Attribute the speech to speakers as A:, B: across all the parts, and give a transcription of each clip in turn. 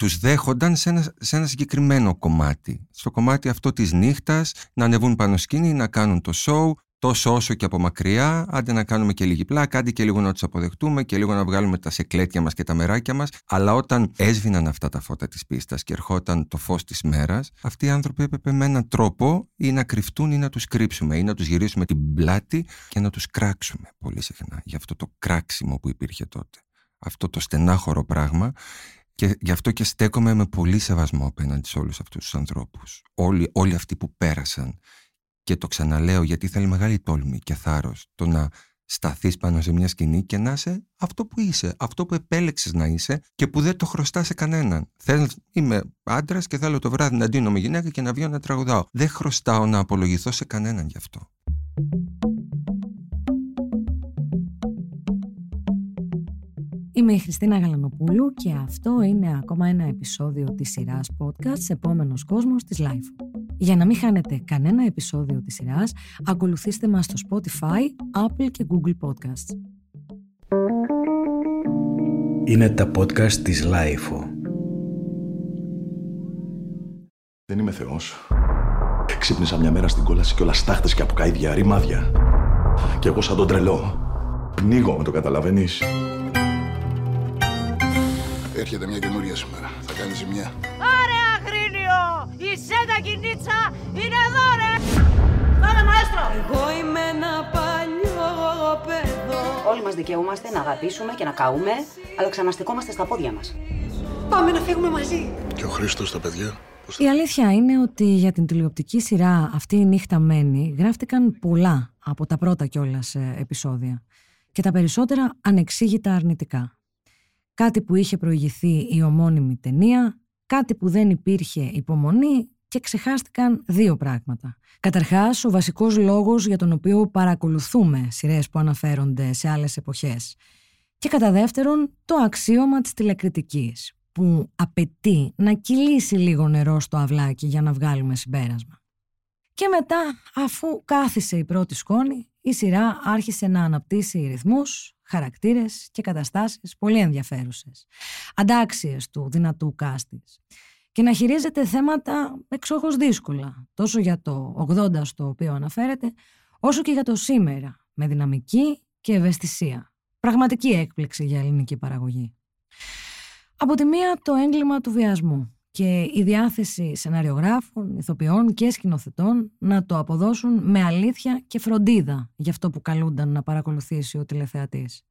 A: τους δέχονταν σε ένα, σε ένα συγκεκριμένο κομμάτι. Στο κομμάτι αυτό της νύχτας, να ανεβούν πάνω σκηνή, να κάνουν το show, τόσο όσο και από μακριά, άντε να κάνουμε και λίγη πλάκα, άντε και λίγο να τους αποδεχτούμε και λίγο να βγάλουμε τα σεκλέτια μας και τα μεράκια μας. Αλλά όταν έσβηναν αυτά τα φώτα της πίστας και ερχόταν το φως της μέρας, αυτοί οι άνθρωποι έπρεπε με έναν τρόπο ή να κρυφτούν ή να τους κρύψουμε ή να τους γυρίσουμε την πλάτη και να τους κράξουμε πολύ συχνά. Γι' αυτό το κράξιμο που υπήρχε τότε. Αυτό το στενάχωρο πράγμα και γι' αυτό και στέκομαι με πολύ σεβασμό απέναντι σε όλους αυτούς τους ανθρώπους. Όλοι, όλοι αυτοί που πέρασαν και το ξαναλέω γιατί θέλει μεγάλη τόλμη και θάρρος το να σταθείς πάνω σε μια σκηνή και να είσαι αυτό που είσαι, αυτό που επέλεξες να είσαι και που δεν το χρωστάς σε κανέναν. Θέλεις, είμαι άντρας και θέλω το βράδυ να ντύνω με γυναίκα και να βγαίνω να τραγουδάω. Δεν χρωστάω να απολογηθώ σε κανέναν γι' αυτό.
B: Είμαι η Χριστίνα Γαλανοπούλου και αυτό είναι ακόμα ένα επεισόδιο της σειράς podcast «Επόμενος κόσμος» της Life. Για να μην χάνετε κανένα επεισόδιο της σειράς, ακολουθήστε μας στο Spotify, Apple και Google Podcasts.
C: Είναι τα podcast της Lifeo.
D: Δεν είμαι Θεός. Ξύπνησα μια μέρα στην κόλαση και όλα στάχτες και από καίδια, ρημάδια. Και εγώ σαν τον τρελό. Πνίγω με το καταλαβαίνεις.
E: Έρχεται μια καινούρια σήμερα. Θα κάνεις ζημιά.
F: Άρε αγρίνιο! Η σέντα κινίτσα είναι εδώ ρε! Πάμε μαέστρο!
G: Εγώ είμαι ένα παλιό παιδό.
H: Όλοι μας δικαιούμαστε να αγαπήσουμε και να καούμε, αλλά ξαναστικόμαστε στα πόδια μας.
G: Πάμε να φύγουμε μαζί.
E: Και ο Χρήστος τα παιδιά. Πώς
B: Η αλήθεια είναι ότι για την τηλεοπτική σειρά αυτή η νύχτα μένει γράφτηκαν πολλά από τα πρώτα κιόλας ε, επεισόδια και τα περισσότερα ανεξήγητα αρνητικά. Κάτι που είχε προηγηθεί η ομώνυμη ταινία, κάτι που δεν υπήρχε υπομονή και ξεχάστηκαν δύο πράγματα. Καταρχάς, ο βασικός λόγος για τον οποίο παρακολουθούμε σειρές που αναφέρονται σε άλλες εποχές. Και κατά δεύτερον, το αξίωμα της τηλεκριτικής, που απαιτεί να κυλήσει λίγο νερό στο αυλάκι για να βγάλουμε συμπέρασμα. Και μετά, αφού κάθισε η πρώτη σκόνη, η σειρά άρχισε να αναπτύσσει ρυθμούς, χαρακτήρες και καταστάσεις πολύ ενδιαφέρουσες, αντάξιες του δυνατού κάστης και να χειρίζεται θέματα εξόχως δύσκολα, τόσο για το 80 στο οποίο αναφέρεται, όσο και για το σήμερα, με δυναμική και ευαισθησία. Πραγματική έκπληξη για ελληνική παραγωγή. Από τη μία το έγκλημα του βιασμού και η διάθεση σεναριογράφων, ηθοποιών και σκηνοθετών να το αποδώσουν με αλήθεια και φροντίδα για αυτό που καλούνταν να παρακολουθήσει ο τηλεθεατής.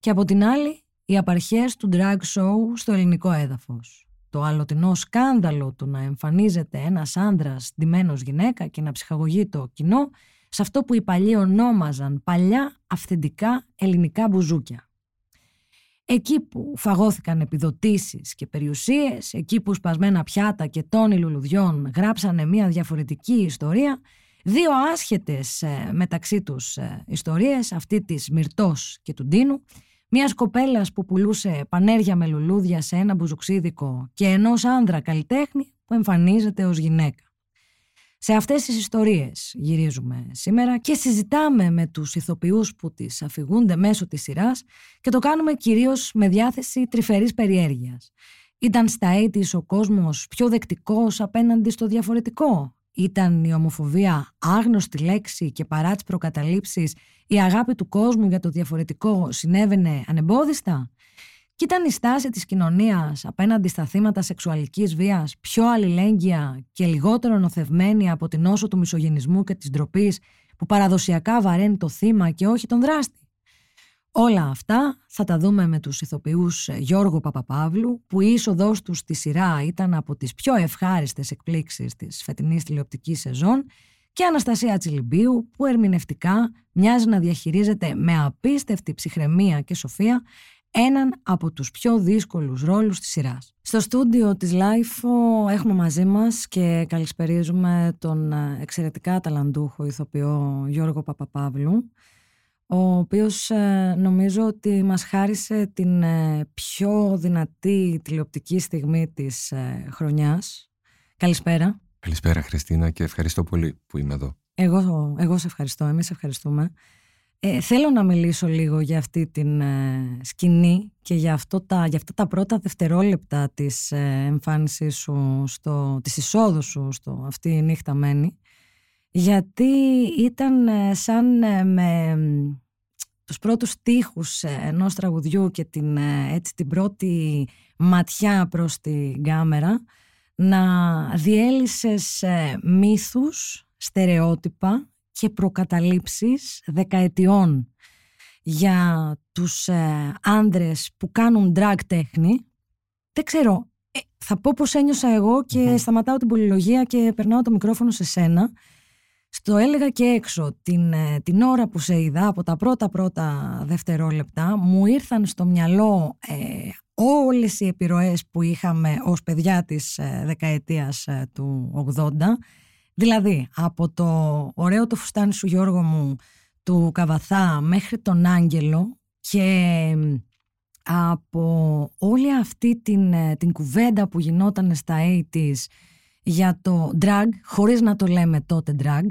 B: Και από την άλλη, οι απαρχές του drag show στο ελληνικό έδαφος. Το αλλοτινό σκάνδαλο του να εμφανίζεται ένας άντρας ντυμένος γυναίκα και να ψυχαγωγεί το κοινό σε αυτό που οι παλιοί ονόμαζαν παλιά αυθεντικά ελληνικά μπουζούκια. Εκεί που φαγώθηκαν επιδοτήσεις και περιουσίες, εκεί που σπασμένα πιάτα και τόνοι λουλουδιών γράψανε μια διαφορετική ιστορία, δύο άσχετες ε, μεταξύ τους ε, ιστορίες, αυτή της Μυρτός και του Ντίνου, μιας κοπέλας που πουλούσε πανέρια με λουλούδια σε ένα μπουζουξίδικο και ενός άνδρα καλλιτέχνη που εμφανίζεται ως γυναίκα. Σε αυτές τις ιστορίες γυρίζουμε σήμερα και συζητάμε με τους ηθοποιούς που τις αφηγούνται μέσω της σειράς και το κάνουμε κυρίως με διάθεση τρυφερής περιέργειας. Ήταν στα έτης ο κόσμος πιο δεκτικός απέναντι στο διαφορετικό; Ήταν η ομοφοβία άγνωστη λέξη και παρά τις προκαταλήψεις η αγάπη του κόσμου για το διαφορετικό συνέβαινε ανεμπόδιστα; Και ήταν η στάση της κοινωνίας απέναντι στα θύματα σεξουαλικής βίας πιο αλληλέγγυα και λιγότερο νοθευμένη από την όσο του μισογενισμού και της ντροπής που παραδοσιακά βαραίνει το θύμα και όχι τον δράστη. Όλα αυτά θα τα δούμε με τους ηθοποιούς Γιώργο Παπαπαύλου που η είσοδός τους στη σειρά ήταν από τις πιο ευχάριστες εκπλήξεις της φετινής τηλεοπτικής σεζόν και Αναστασία Τσιλιμπίου που ερμηνευτικά μοιάζει να διαχειρίζεται με απίστευτη ψυχραιμία και σοφία έναν από τους πιο δύσκολους ρόλους της σειράς. Στο στούντιο της Lifeo έχουμε μαζί μας και καλησπερίζουμε τον ε, εξαιρετικά ταλαντούχο ηθοποιό Γιώργο Παπαπαύλου, ο οποίος ε, νομίζω ότι μας χάρισε την ε, πιο δυνατή τηλεοπτική στιγμή της χρονιάς. Καλησπέρα.
A: Καλησπέρα Χριστίνα και ευχαριστώ πολύ που είμαι εδώ.
B: Εγώ, εγώ σε ευχαριστώ, εμείς ευχαριστούμε. Ε, θέλω να μιλήσω λίγο για αυτή την ε, σκηνή και για, αυτό τα, για αυτά τα πρώτα δευτερόλεπτα της ε, εμφάνισής σου, στο, της εισόδου σου στο αυτή η νύχτα μένει γιατί ήταν ε, σαν ε, με τους πρώτους στίχους ενός τραγουδιού και την, έτσι, την πρώτη ματιά προς την κάμερα να διέλυσες μύθους, στερεότυπα και προκαταλήψεις δεκαετιών για τους ε, άνδρες που κάνουν drag τέχνη. Δεν ξέρω, ε, θα πω πώς ένιωσα εγώ και σταματάω την πολυλογία και περνάω το μικρόφωνο σε σένα. Στο έλεγα και έξω την, ε, την ώρα που σε είδα από τα πρώτα πρώτα δευτερόλεπτα μου ήρθαν στο μυαλό ε, όλες οι επιρροές που είχαμε ως παιδιά της ε, δεκαετίας του 80 Δηλαδή, από το ωραίο το φουστάνι σου Γιώργο μου του Καβαθά μέχρι τον Άγγελο και από όλη αυτή την, ε, την κουβέντα που γινόταν στα 80's για το drag, χωρίς να το λέμε τότε drag,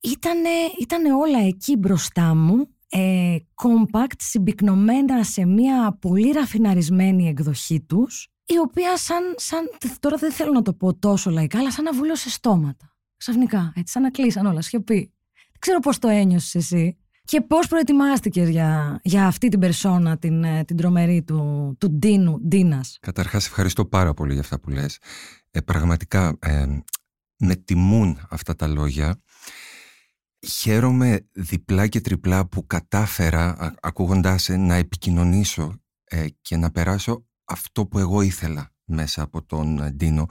B: ήτανε, ήτανε όλα εκεί μπροστά μου, ε, compact, συμπυκνωμένα σε μια πολύ ραφιναρισμένη εκδοχή τους η οποία σαν, σαν, τώρα δεν θέλω να το πω τόσο λαϊκά, αλλά σαν να βούλωσε στόματα. Ξαφνικά, έτσι, σαν να κλείσαν όλα, σιωπή. Δεν ξέρω πώς το ένιωσες εσύ και πώς προετοιμάστηκες για, για αυτή την περσόνα, την, ε, την τρομερή του, του Ντίνου, Ντίνας.
A: Καταρχάς ευχαριστώ πάρα πολύ για αυτά που λες. Ε, πραγματικά ε, με τιμούν αυτά τα λόγια. Χαίρομαι διπλά και τριπλά που κατάφερα ακούγοντάς να επικοινωνήσω και να περάσω αυτό που εγώ ήθελα μέσα από τον Ντίνο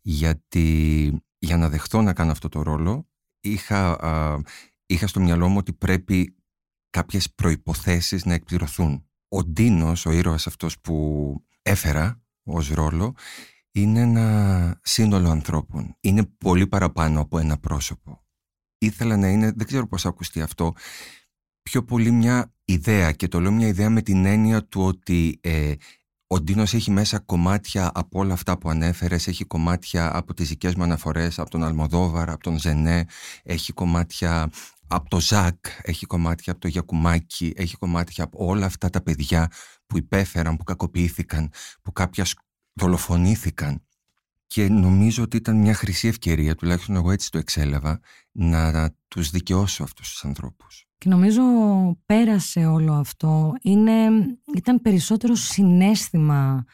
A: γιατί για να δεχτώ να κάνω αυτό το ρόλο είχα, είχα στο μυαλό μου ότι πρέπει κάποιες προϋποθέσεις να εκπληρωθούν. Ο Ντίνος, ο ήρωας αυτός που έφερα ως ρόλο είναι ένα σύνολο ανθρώπων. Είναι πολύ παραπάνω από ένα πρόσωπο. Ήθελα να είναι, δεν ξέρω πώς ακουστεί αυτό, πιο πολύ μια ιδέα και το λέω μια ιδέα με την έννοια του ότι ε, ο Ντίνος έχει μέσα κομμάτια από όλα αυτά που ανέφερες, έχει κομμάτια από τις δικές μου αναφορές, από τον Αλμοδόβαρ, από τον Ζενέ, έχει κομμάτια από το Ζακ, έχει κομμάτια από το Γιακουμάκι, έχει κομμάτια από όλα αυτά τα παιδιά που υπέφεραν, που κακοποιήθηκαν, που κάποια δολοφονήθηκαν. Και νομίζω ότι ήταν μια χρυσή ευκαιρία, τουλάχιστον εγώ έτσι το εξέλαβα, να τους δικαιώσω αυτούς τους ανθρώπους.
B: Και νομίζω πέρασε όλο αυτό. Είναι, ήταν περισσότερο συνέστημα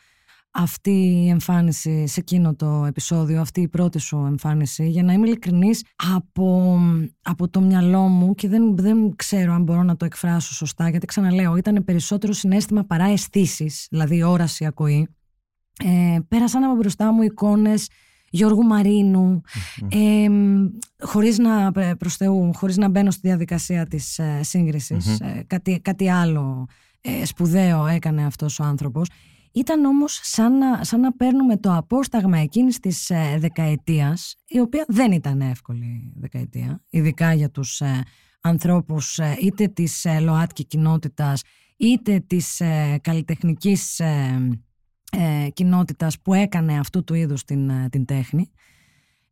B: αυτή η εμφάνιση σε εκείνο το επεισόδιο, αυτή η πρώτη σου εμφάνιση, για να είμαι ειλικρινής, από, από το μυαλό μου και δεν, δεν ξέρω αν μπορώ να το εκφράσω σωστά, γιατί ξαναλέω, ήταν περισσότερο συνέστημα παρά αισθήσεις, δηλαδή όραση, ακοή. Ε, πέρασαν από μπροστά μου εικόνες Γιώργου Μαρίνου, ε, χωρίς να, προς Θεού, χωρίς να μπαίνω στη διαδικασία της ε, συγκρισης ε, κάτι, κάτι άλλο ε, σπουδαίο έκανε αυτός ο άνθρωπος. Ήταν όμως σαν να, σαν να παίρνουμε το απόσταγμα εκείνης της ε, δεκαετίας, η οποία δεν ήταν εύκολη δεκαετία, ειδικά για τους ανθρώπους είτε της ΛΟΑΤΚΙ κοινότητας, είτε της καλλιτεχνικής ε, κοινότητας που έκανε αυτού του είδους την, ε, την τέχνη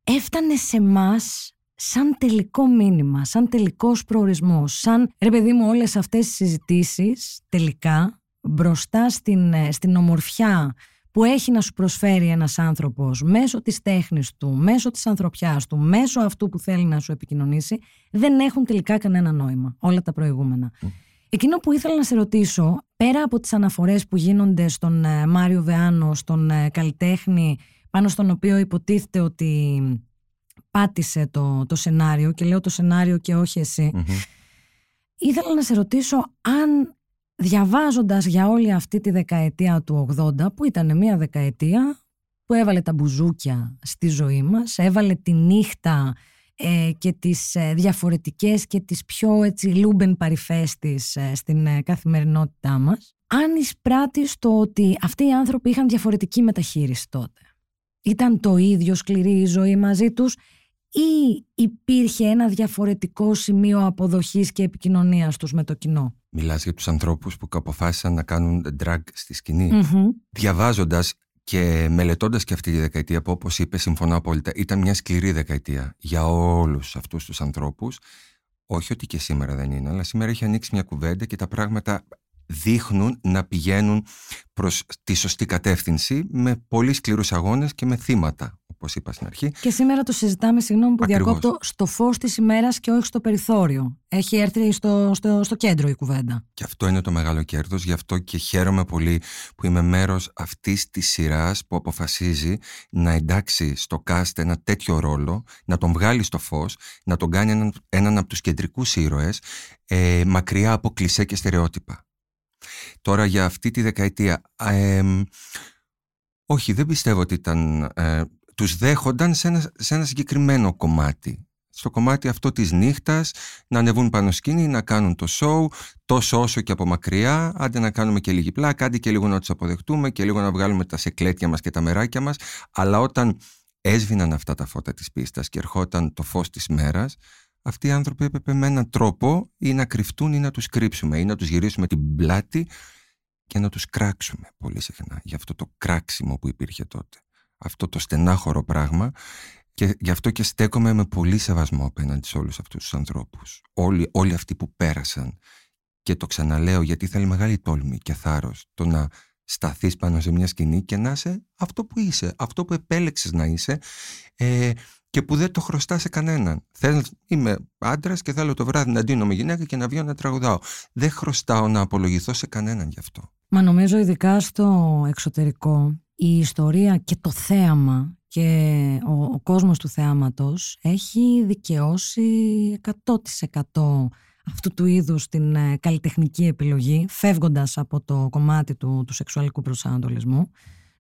B: έφτανε σε μας σαν τελικό μήνυμα, σαν τελικός προορισμός, σαν ρε παιδί μου όλες αυτές τις συζητήσεις τελικά μπροστά στην, ε, στην ομορφιά που έχει να σου προσφέρει ένας άνθρωπος μέσω της τέχνης του, μέσω της ανθρωπιάς του, μέσω αυτού που θέλει να σου επικοινωνήσει, δεν έχουν τελικά κανένα νόημα όλα τα προηγούμενα. Εκείνο που ήθελα να σε ρωτήσω, πέρα από τις αναφορές που γίνονται στον ε, Μάριο Βεάνο, στον ε, καλλιτέχνη, πάνω στον οποίο υποτίθεται ότι πάτησε το, το σενάριο και λέω το σενάριο και όχι ήθελα να σε ρωτήσω αν διαβάζοντας για όλη αυτή τη δεκαετία του 80, που ήταν μια δεκαετία που έβαλε τα μπουζούκια στη ζωή μας, έβαλε τη νύχτα ε, και τις ε, διαφορετικές και τις πιο έτσι λούμπεν παρυφές της ε, στην ε, καθημερινότητά μας αν εισπράττεις το ότι αυτοί οι άνθρωποι είχαν διαφορετική μεταχείριση τότε. Ήταν το ίδιο σκληρή η ζωή μαζί τους ή υπήρχε ένα διαφορετικό σημείο αποδοχής και επικοινωνίας τους με το κοινό;
A: Μιλάς για τους ανθρώπους που αποφάσισαν να κάνουν drag στη σκηνή. Mm-hmm. Διαβάζοντας και μελετώντας και αυτή τη δεκαετία που όπως είπες συμφωνώ απόλυτα ήταν μια σκληρή δεκαετία για όλους αυτούς τους ανθρώπους. Όχι ότι και σήμερα δεν είναι, αλλά σήμερα έχει ανοίξει μια κουβέντα και τα πράγματα δείχνουν να πηγαίνουν προς τη σωστή κατεύθυνση με πολύ σκληρούς αγώνες και με θύματα, όπως είπα στην αρχή.
B: Και σήμερα το συζητάμε, συγγνώμη που
A: Ακριβώς.
B: διακόπτω, στο φως της ημέρας και όχι στο περιθώριο. Έχει έρθει στο, στο, στο κέντρο η κουβέντα.
A: Και αυτό είναι το μεγάλο κέρδος, γι' αυτό και χαίρομαι πολύ που είμαι μέρος αυτής της σειράς που αποφασίζει να εντάξει στο cast ένα τέτοιο ρόλο, να τον βγάλει στο φως, να τον κάνει έναν, έναν από τους κεντρικούς ήρωες, ε, μακριά από κλισέ και στερεότυπα. Τώρα για αυτή τη δεκαετία, ε, όχι δεν πιστεύω ότι ήταν, ε, τους δέχονταν σε ένα, σε ένα συγκεκριμένο κομμάτι. Στο κομμάτι αυτό της νύχτας να ανεβούν πάνω σκηνή, να κάνουν το show, τόσο όσο και από μακριά, άντε να κάνουμε και λίγη πλάκα, άντε και λίγο να τους αποδεχτούμε και λίγο να βγάλουμε τα σεκλέτια μας και τα μεράκια μας, αλλά όταν έσβηναν αυτά τα φώτα της πίστας και ερχόταν το φως της μέρας, αυτοί οι άνθρωποι έπρεπε με έναν τρόπο ή να κρυφτούν ή να τους κρύψουμε ή να τους γυρίσουμε την πλάτη και να τους κράξουμε πολύ συχνά για αυτό το κράξιμο που υπήρχε τότε. Αυτό το στενάχωρο πράγμα και γι' αυτό και στέκομαι με πολύ σεβασμό απέναντι σε όλους αυτούς τους ανθρώπους. Όλοι, όλοι αυτοί που πέρασαν και το ξαναλέω γιατί θέλει μεγάλη τόλμη και θάρρος το να σταθείς πάνω σε μια σκηνή και να είσαι αυτό που είσαι, αυτό που επέλεξες να είσαι ε, και που δεν το χρωστά σε κανέναν. Θέλω, είμαι άντρας και θέλω το βράδυ να ντύνω με γυναίκα και να βγαίνω να τραγουδάω. Δεν χρωστάω να απολογηθώ σε κανέναν γι' αυτό.
B: Μα νομίζω ειδικά στο εξωτερικό η ιστορία και το θέαμα και ο, ο κόσμος του θεάματος έχει δικαιώσει 100% αυτού του είδους την ε, καλλιτεχνική επιλογή φεύγοντας από το κομμάτι του, του σεξουαλικού προσανατολισμού.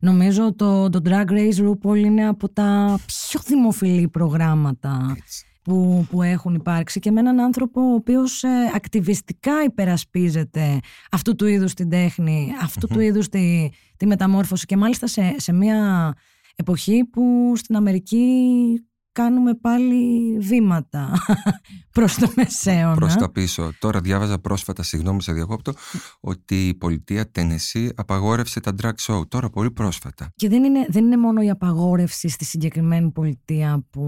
B: Νομίζω το, το Drag Race RuPaul είναι από τα πιο δημοφιλή προγράμματα
A: Έτσι.
B: που, που έχουν υπάρξει και με έναν άνθρωπο ο οποίος ε, ακτιβιστικά υπερασπίζεται αυτού του είδους την τέχνη, αυτού του είδους τη, τη μεταμόρφωση και μάλιστα σε, σε μια εποχή που στην Αμερική κάνουμε πάλι βήματα προς το μεσαίωνα.
A: Προς τα πίσω. Τώρα διάβαζα πρόσφατα, συγγνώμη σε διακόπτω, ότι η πολιτεία Τένεσί απαγόρευσε τα drag show. Τώρα πολύ πρόσφατα.
B: Και δεν είναι, δεν είναι μόνο η απαγόρευση στη συγκεκριμένη πολιτεία που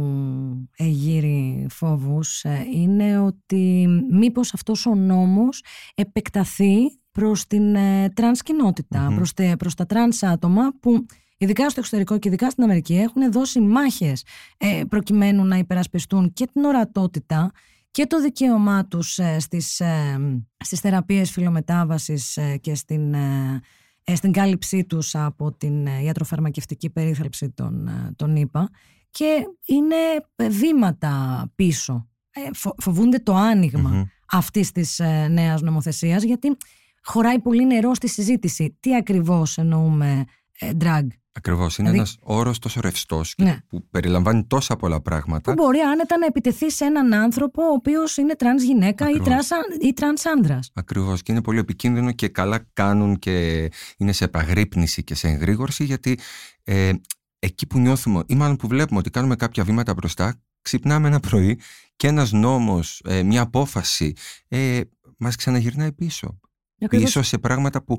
B: εγείρει φόβους, ε, είναι ότι μήπως αυτός ο νόμος επεκταθεί προς την ε, τρανς κοινότητα,
A: Μμμ.
B: προς, τε- προς τα τρανς άτομα που ειδικά στο εξωτερικό και ειδικά στην Αμερική έχουν δώσει μάχες ε, προκειμένου να υπερασπιστούν και την ορατότητα και το δικαίωμά τους ε, στις, ε, στις θεραπείες φιλομετάβασης ε, και στην, ε, ε, στην κάλυψή τους από την ε, ιατροφαρμακευτική περίθαλψη των, ε, των ΗΠΑ και είναι ε, βήματα πίσω. Ε, φο- φοβούνται το άνοιγμα
A: Μμμ.
B: αυτής της ε, νέας νομοθεσίας γιατί χωράει πολύ νερό στη συζήτηση. Τι ακριβώς εννοούμε ε, drag.
A: Ακριβώς. Είναι
B: Δηλαδή-
A: ένας όρος τόσο ρευστός
B: Ναι.
A: που περιλαμβάνει τόσα πολλά πράγματα.
B: Που μπορεί άνετα να επιτεθείς σε έναν άνθρωπο ο οποίος είναι τρανς γυναίκα ή
A: Ακριβώς.
B: τρανς, ή τρανς άντρας.
A: Ακριβώς. Και είναι πολύ επικίνδυνο και καλά κάνουν και είναι σε επαγρύπνηση και σε εγρήγορση γιατί ε, εκεί που νιώθουμε ή μάλλον που βλέπουμε ότι κάνουμε κάποια βήματα μπροστά, ξυπνάμε ένα πρωί και ένας νόμος, ε, μια απόφαση ε, μας ξαναγυρνάει πίσω.
B: Ακριβώς,
A: Πίσω σε πράγματα που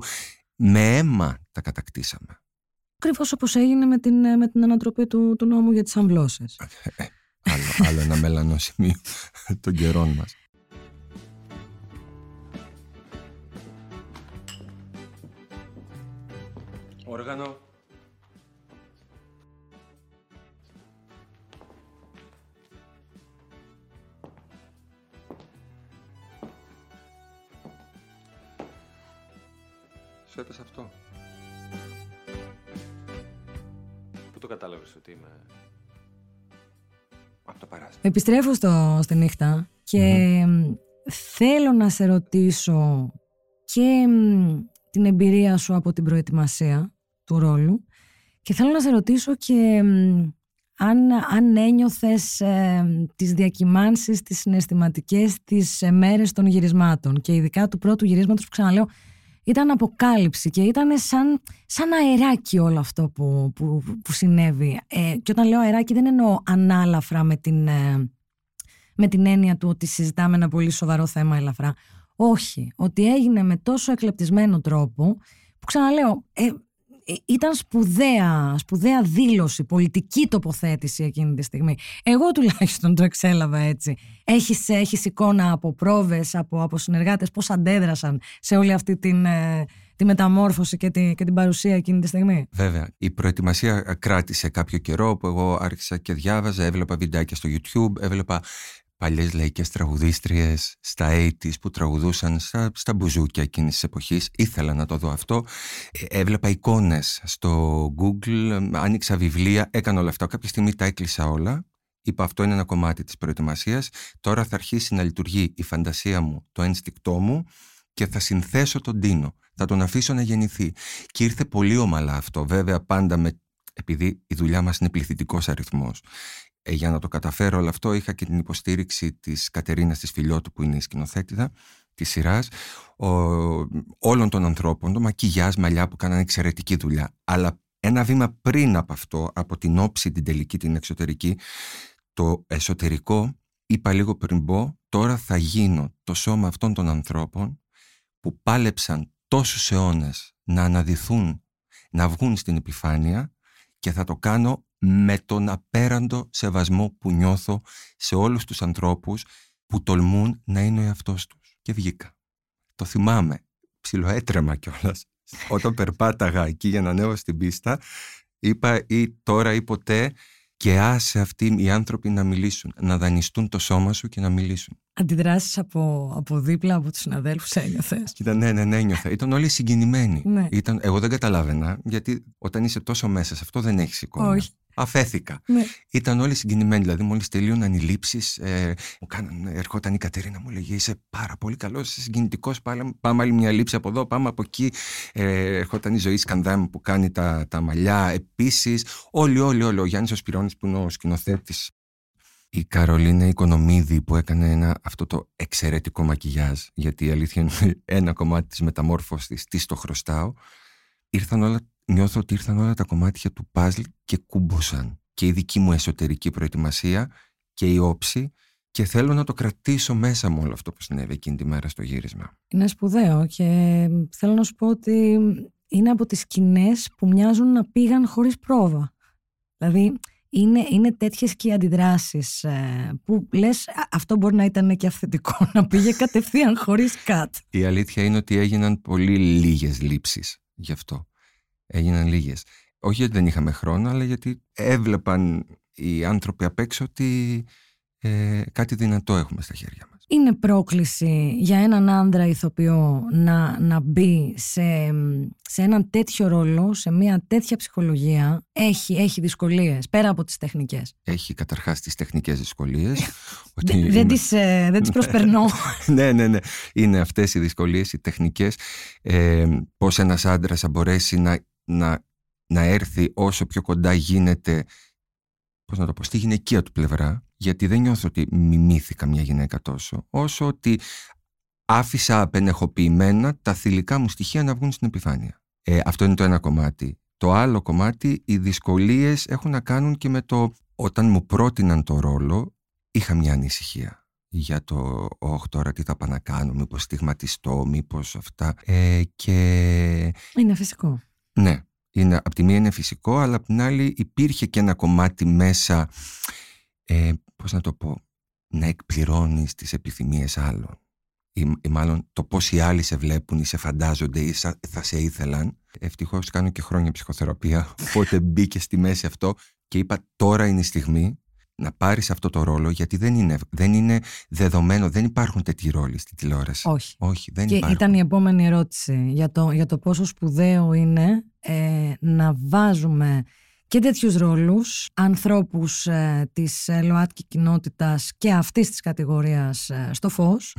A: με αίμα τα κατακτήσαμε.
B: Ακριβώς όπως έγινε με την, ε, με την ανατροπή του, του νόμου για τις αμβλώσεις.
A: άλλο, άλλο ένα μελανό σημείο των καιρών μας. Όργανο. Σου έπεσε αυτό.
I: Το κατάλαβες ότι είμαι...
A: Από το παράστημα.
B: Επιστρέφω στο, στη νύχτα και μ, θέλω να σε ρωτήσω και μ, την εμπειρία σου από την προετοιμασία του ρόλου και θέλω να σε ρωτήσω και μ, αν, αν ένιωθες ε, τις διακυμάνσεις, τις συναισθηματικές τις ε, μέρες των γυρισμάτων και ειδικά του πρώτου γυρίσματος που ξαναλέω ήταν αποκάλυψη και ήταν σαν, σαν αεράκι όλο αυτό που, που, που συνέβη. Ε, και όταν λέω αεράκι δεν εννοώ ανάλαφρα με την, ε, με την έννοια του ότι συζητάμε ένα πολύ σοβαρό θέμα ελαφρά. Όχι, ότι έγινε με τόσο εκλεπτισμένο τρόπο που ξαναλέω, ε, ε, ήταν σπουδαία, σπουδαία δήλωση, πολιτική τοποθέτηση εκείνη τη στιγμή. Εγώ τουλάχιστον το εξέλαβα έτσι. Έχεις, έχεις εικόνα από πρόβες, από, από συνεργάτες, πώς αντέδρασαν σε όλη αυτή την, ε, τη μεταμόρφωση και, τη, και την παρουσία εκείνη τη στιγμή;
A: Βέβαια. Η προετοιμασία κράτησε κάποιο καιρό που εγώ άρχισα και διάβαζα, έβλεπα βιντεάκια στο YouTube, έβλεπα παλιές λαϊκές τραγουδίστριες στα 80's που τραγουδούσαν στα, στα μπουζούκια εκείνης της εποχής. Ήθελα να το δω αυτό. Ε, έβλεπα εικόνες στο Google, άνοιξα βιβλία, έκανα όλα αυτά. Κάποια στιγμή τα έκλεισα όλα. Είπα αυτό είναι ένα κομμάτι της προετοιμασίας. Τώρα θα αρχίσει να λειτουργεί η φαντασία μου, το ένστικτό μου και θα συνθέσω τον Τίνο. Θα τον αφήσω να γεννηθεί. Και ήρθε πολύ ομαλά αυτό. Βέβαια πάντα με επειδή η δουλειά μας είναι πληθυντικός αριθμός ε, για να το καταφέρω όλο αυτό είχα και την υποστήριξη της Κατερίνας της Φιλιώτου που είναι η σκηνοθέτηδα της σειράς όλων των ανθρώπων, το μακιγιάζ, μαλλιά που κάνανε εξαιρετική δουλειά. Αλλά ένα βήμα πριν από αυτό από την όψη την τελική, την εξωτερική το εσωτερικό είπα λίγο πριν πω τώρα θα γίνω το σώμα αυτών των ανθρώπων που πάλεψαν τόσους αιώνες να αναδυθούν να βγουν στην επιφάνεια και θα το κάνω με τον απέραντο σεβασμό που νιώθω σε όλους τους ανθρώπους που τολμούν να είναι ο εαυτός τους. Και βγήκα. Το θυμάμαι. Ψιλοέτρεμα κιόλας. Όταν περπάταγα εκεί για να ανέβω στην πίστα, είπα ή τώρα ή ποτέ και άσε αυτοί οι άνθρωποι να μιλήσουν, να δανειστούν το σώμα σου και να μιλήσουν.
B: Αντιδράσεις από, από δίπλα από τους συναδέλφους ένιωθες;
A: Κοίτα, ναι, ναι, ναι, ένιωθα. Ήταν όλοι συγκινημένοι.
B: Ναι.
A: Ήταν, εγώ δεν καταλάβαινα, γιατί όταν είσαι τόσο μέσα σε αυτό δεν έχεις εικόνα.
B: Όχι.
A: Αφέθηκα.
B: Ναι.
A: Ήταν όλοι συγκινημένοι. Δηλαδή, μόλις τελείωναν οι λήψεις, ε, μου κάναν, ερχόταν η Κατερίνα, μου λέγε Είσαι πάρα πολύ καλός, είσαι συγκινητικός. Πάμε άλλη μια λήψη από εδώ, πάμε από εκεί. Ε, ερχόταν η ζωή Σκανδάμ που κάνει τα, τα μαλλιά. Επίσης, όλοι, όλοι, όλοι. Ο Γιάννης ο Σπυρώνης που είναι ο σκηνοθέτης. Η Καρολίνα Οικονομίδη που έκανε ένα, αυτό το εξαιρετικό μακιγιάζ, γιατί η αλήθεια είναι ένα κομμάτι της μεταμόρφωσης, της το χρωστάω, ήρθαν όλα νιώθω ότι ήρθαν όλα τα κομμάτια του παζλ και κούμποσαν και η δική μου εσωτερική προετοιμασία και η όψη και θέλω να το κρατήσω μέσα μου όλο αυτό που συνέβη εκείνη τη μέρα στο γύρισμα.
B: Είναι σπουδαίο και θέλω να σου πω ότι είναι από τις σκηνές που μοιάζουν να πήγαν χωρίς πρόβα. Δηλαδή είναι, είναι τέτοιες και οι αντιδράσεις ε, που λες αυτό μπορεί να ήταν και αυθεντικό να πήγε κατευθείαν χωρίς κατ.
A: Η αλήθεια είναι ότι έγιναν πολύ λίγες λήψεις γι' αυτό έγιναν λίγες. Όχι γιατί δεν είχαμε χρόνο, αλλά γιατί έβλεπαν οι άνθρωποι απ' έξω ότι ε, κάτι δυνατό έχουμε στα χέρια μας.
B: Είναι πρόκληση για έναν άντρα ηθοποιό να, να μπει σε, σε έναν τέτοιο ρόλο, σε μια τέτοια ψυχολογία. Έχει, έχει δυσκολίες, πέρα από τις τεχνικές.
A: Έχει καταρχάς τις τεχνικές δυσκολίες.
B: δεν, δεν, τις, ε, δεν τις προσπερνώ.
A: ναι, ναι, ναι. Είναι αυτές οι δυσκολίες, οι τεχνικές. Ε, πώς ένας άντρας θα μπορέσει να να, να έρθει όσο πιο κοντά γίνεται πώς να το πω, στη γυναικεία του πλευρά γιατί δεν νιώθω ότι μιμήθηκα μια γυναίκα τόσο όσο ότι άφησα απενεχοποιημένα τα θηλυκά μου στοιχεία να βγουν στην επιφάνεια. Ε, αυτό είναι το ένα κομμάτι. Το άλλο κομμάτι, οι δυσκολίες έχουν να κάνουν και με το όταν μου πρότειναν το ρόλο είχα μια ανησυχία για το «Ωχ, τώρα τι θα πάω να κάνω, μήπως στιγματιστώ, μήπως αυτά». Ε, και...
B: Είναι φυσικό.
A: Ναι, είναι, απ' τη μία είναι φυσικό, αλλά απ' την άλλη υπήρχε και ένα κομμάτι μέσα, ε, πώς να το πω, να εκπληρώνεις τις επιθυμίες άλλων. Ή, ή μάλλον το πώς οι άλλοι σε βλέπουν ή σε φαντάζονται ή θα σε ήθελαν. Ευτυχώς κάνω και χρόνια ψυχοθεραπεία, οπότε μπήκε στη μέση αυτό και είπα τώρα είναι η στιγμή να πάρεις αυτό το ρόλο γιατί δεν είναι, δεν είναι δεδομένο, δεν υπάρχουν τέτοιοι ρόλοι στη τηλεόραση.
B: Όχι.
A: Όχι δεν
B: και
A: υπάρχουν.
B: ήταν η επόμενη ερώτηση για το, για το πόσο σπουδαίο είναι ε, να βάζουμε και τέτοιους ρόλους ανθρώπους ε, της ε, ΛΟΑΤΚΙ κοινότητας και αυτής της κατηγορίας ε, στο φως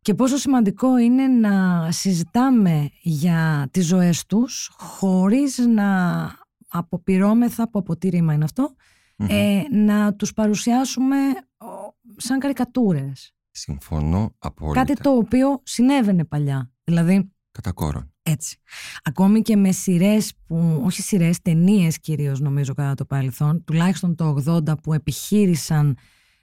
B: και πόσο σημαντικό είναι να συζητάμε για τις ζωές τους χωρίς να αποπειρώμεθα από αποτήρημα είναι αυτό ε, να τους παρουσιάσουμε σαν καρικατούρες.
A: Συμφωνώ απόλυτα.
B: Κάτι το οποίο συνέβαινε παλιά. Δηλαδή.
A: Κατά κόρον.
B: Έτσι. Ακόμη και με σειρές που, όχι σειρές, ταινίες κυρίως νομίζω κατά το παρελθόν, τουλάχιστον το 80 που επιχείρησαν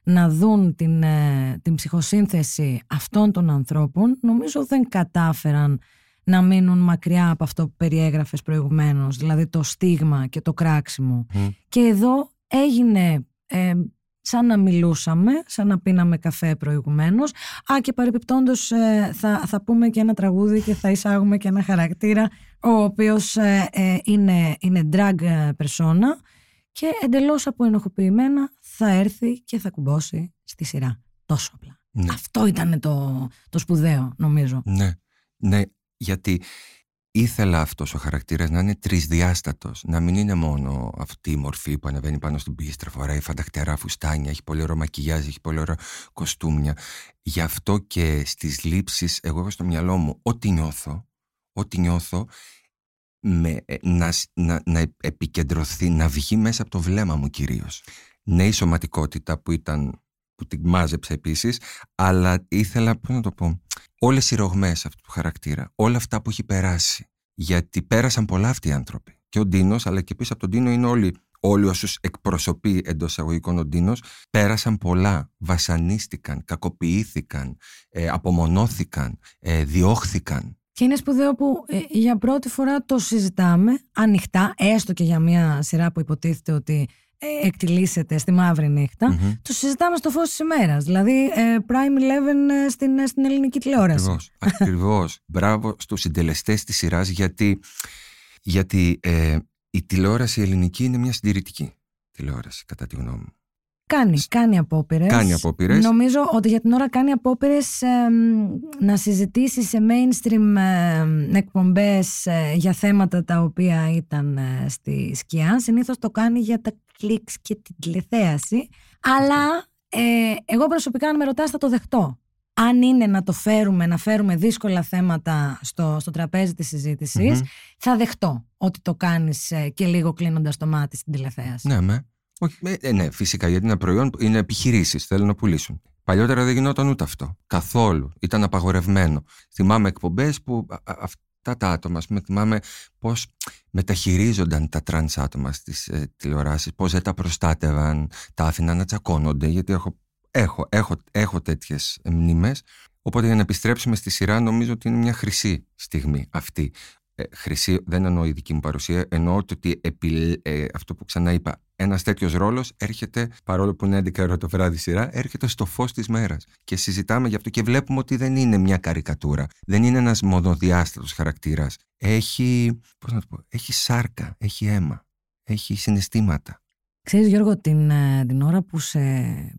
B: να δουν την, ε, την ψυχοσύνθεση αυτών των ανθρώπων, νομίζω δεν κατάφεραν να μείνουν μακριά από αυτό που περιέγραφες προηγουμένως, δηλαδή το στίγμα και το κράξιμο. Και εδώ έγινε ε, σαν να μιλούσαμε, σαν να πίναμε καφέ προηγουμένως. Α, και παρεπιπτόντως ε, θα, θα πούμε και ένα τραγούδι και θα εισάγουμε και ένα χαρακτήρα, ο οποίος ε, ε, είναι, είναι drag persona και εντελώς από ενοχοποιημένα θα έρθει και θα κουμπώσει στη σειρά. Τόσο απλά.
A: Ναι.
B: Αυτό ήταν το, το σπουδαίο, νομίζω.
A: Ναι, ναι, γιατί ήθελα αυτός ο χαρακτήρας να είναι τρισδιάστατος, να μην είναι μόνο αυτή η μορφή που ανεβαίνει πάνω στον πίστρα, φοράει φανταχτερά φουστάνια, έχει πολύ ωραίο μακιγιάζ, έχει πολύ ωραία κοστούμια. Γι' αυτό και στις λήψεις, εγώ έχω στο μυαλό μου ό,τι νιώθω, ό,τι νιώθω, με, ε, να, να, να επικεντρωθεί, να βγει μέσα από το βλέμμα μου κυρίως. Ναι, η σωματικότητα που ήταν που την μάζεψε επίσης, αλλά ήθελα, πώς να το πω, όλες οι ρογμές αυτού του χαρακτήρα, όλα αυτά που έχει περάσει. Γιατί πέρασαν πολλά αυτοί οι άνθρωποι. Και ο Ντίνος, αλλά και πίσω από τον Ντίνο είναι όλοι, όλοι όσους εκπροσωπεί εντός εισαγωγικών ο Ντίνος, πέρασαν πολλά. Βασανίστηκαν, κακοποιήθηκαν, ε, απομονώθηκαν, ε, διώχθηκαν.
B: Και είναι σπουδαίο που ε, για πρώτη φορά το συζητάμε ανοιχτά, έστω και για μια σειρά που υποτίθεται ότι ε, εκτιλήσεται στη μαύρη νύχτα, mm-hmm. το συζητάμε στο φως της ημέρας. Δηλαδή ε, Prime 11 ε, στην, στην ελληνική τηλεόραση.
A: Ακριβώς, ακριβώς. Μπράβο στους συντελεστές της σειράς γιατί, γιατί ε, η τηλεόραση ελληνική είναι μια συντηρητική τηλεόραση κατά τη γνώμη μου.
B: Κάνει, κάνει απόπειρες.
A: Κάνει απόπειρες.
B: Νομίζω ότι για την ώρα κάνει απόπειρες να συζητήσει σε mainstream ε, εκπομπές για θέματα τα οποία ήταν στη σκιά. Συνήθως το κάνει για τα κλικς και την τηλεθέαση. Αλλά ε, εγώ προσωπικά, αν με ρωτάς, θα το δεχτώ. Αν είναι να το φέρουμε, να φέρουμε δύσκολα θέματα στο, στο τραπέζι της συζήτησης, θα δεχτώ ότι το κάνεις ε, και λίγο κλείνοντας το μάτι στην τηλεθέαση.
A: Ναι, με. Όχι, ε, ναι, φυσικά, γιατί είναι προϊόν, είναι επιχειρήσεις, θέλουν να πουλήσουν. Παλιότερα δεν γινόταν ούτε αυτό. Καθόλου. Ήταν απαγορευμένο. Θυμάμαι εκπομπές που αυτά τα άτομα, ας πούμε, θυμάμαι πώς μεταχειρίζονταν τα τρανς άτομα στις ε, τηλεοράσεις, πώς δεν τα προστάτευαν, τα άφηναν να τσακώνονται, γιατί έχω, έχω, έχω, έχω τέτοιες μνήμες. Οπότε για να επιστρέψουμε στη σειρά νομίζω ότι είναι μια χρυσή στιγμή αυτή. Ε, χρυσή δεν εννοώ η δική μου παρουσία, εννοώ ότι επι, ε, αυτό που ξανά είπα, ένας τέτοιος ρόλος έρχεται, παρόλο που είναι 11 ώρα το βράδυ σειρά, έρχεται στο φως της μέρας. Και συζητάμε γι' αυτό και βλέπουμε ότι δεν είναι μια καρικατούρα. Δεν είναι ένας μονοδιάστατος χαρακτήρας. Έχει, πώς να το πω, έχει σάρκα, έχει αίμα, έχει συναισθήματα.
B: Ξέρεις Γιώργο, την, ε, την ώρα που σε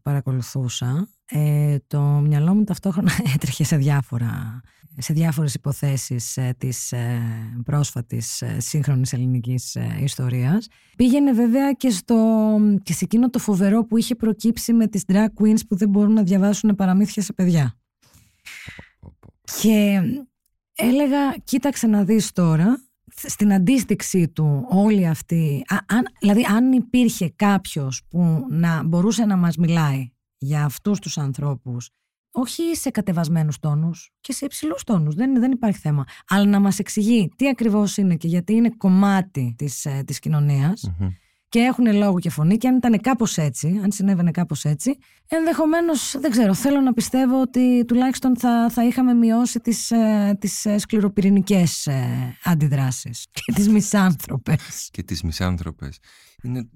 B: παρακολουθούσα, ε, το μυαλό μου ταυτόχρονα έτρεχε σε διάφορα σε διάφορες υποθέσεις ε, της ε, πρόσφατης ε, σύγχρονης ελληνικής ιστορίας. Πήγαινε βέβαια και, στο, και σε εκείνο το φοβερό που είχε προκύψει με τις drag queens που δεν μπορούν να διαβάσουν παραμύθια σε παιδιά. Και έλεγα, κοίταξε να δεις τώρα, στην αντίστοιξή του όλη αυτή, αν, δηλαδή αν υπήρχε κάποιος που να μπορούσε να μας μιλάει για αυτούς τους ανθρώπους όχι σε κατεβασμένους τόνους και σε υψηλούς τόνους. Δεν, δεν υπάρχει θέμα. Αλλά να μας εξηγεί τι ακριβώς είναι και γιατί είναι κομμάτι της της ε, κοινωνια και έχουν λόγο και φωνή. Και αν ήταν κάπως έτσι, αν συνέβαινε κάπως έτσι, ενδεχομένως, δεν ξέρω, θέλω να πιστεύω ότι τουλάχιστον θα, θα είχαμε μειώσει τις τις ε, ε, σκληροπυρηνικέ αντιδράσεις και τις μισάνθρωπες.
A: και τις μισάνθρωπες. Είναι.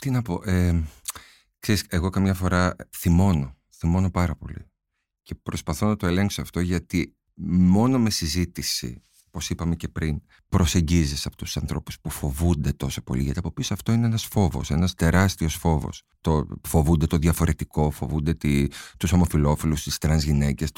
A: Τι να πω. Ε, ξέρεις, εγώ καμιά φορά θυμώνω. Θυμώνω πάρα πολύ και προσπαθώ να το ελέγξω αυτό γιατί μόνο με συζήτηση, όπως είπαμε και πριν, προσεγγίζεις αυτούς τους ανθρώπους που φοβούνται τόσο πολύ. Γιατί από πίσω αυτό είναι ένας φόβος, ένας τεράστιος φόβος. Το, φοβούνται το διαφορετικό, φοβούνται τη, τους ομοφυλόφιλους, τις τρανς γυναίκες,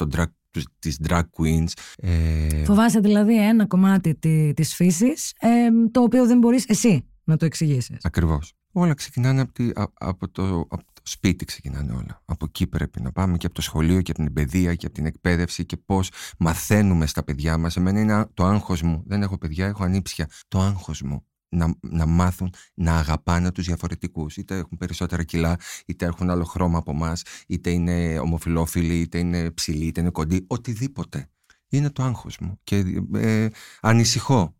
A: τις drag queens.
B: Ε... Φοβάσαι δηλαδή ένα κομμάτι τη της φύσης ε, το οποίο δεν μπορείς εσύ να το εξηγήσεις.
A: Ακριβώς. Όλα ξεκινάνε από, τη, από, το, από το σπίτι ξεκινάνε όλα. Από εκεί πρέπει να πάμε και από το σχολείο και από την παιδεία και από την εκπαίδευση και πώς μαθαίνουμε στα παιδιά μας. Εμένα είναι το άγχος μου. Δεν έχω παιδιά, έχω ανήψια. Το άγχος μου. Να, να μάθουν να αγαπάνε τους διαφορετικούς. Είτε έχουν περισσότερα κιλά, είτε έχουν άλλο χρώμα από εμάς, είτε είναι ομοφιλόφιλοι, είτε είναι ψηλοί, είτε είναι κοντοί. Οτιδήποτε. Είναι το άγχος μου και ε, ανησυχώ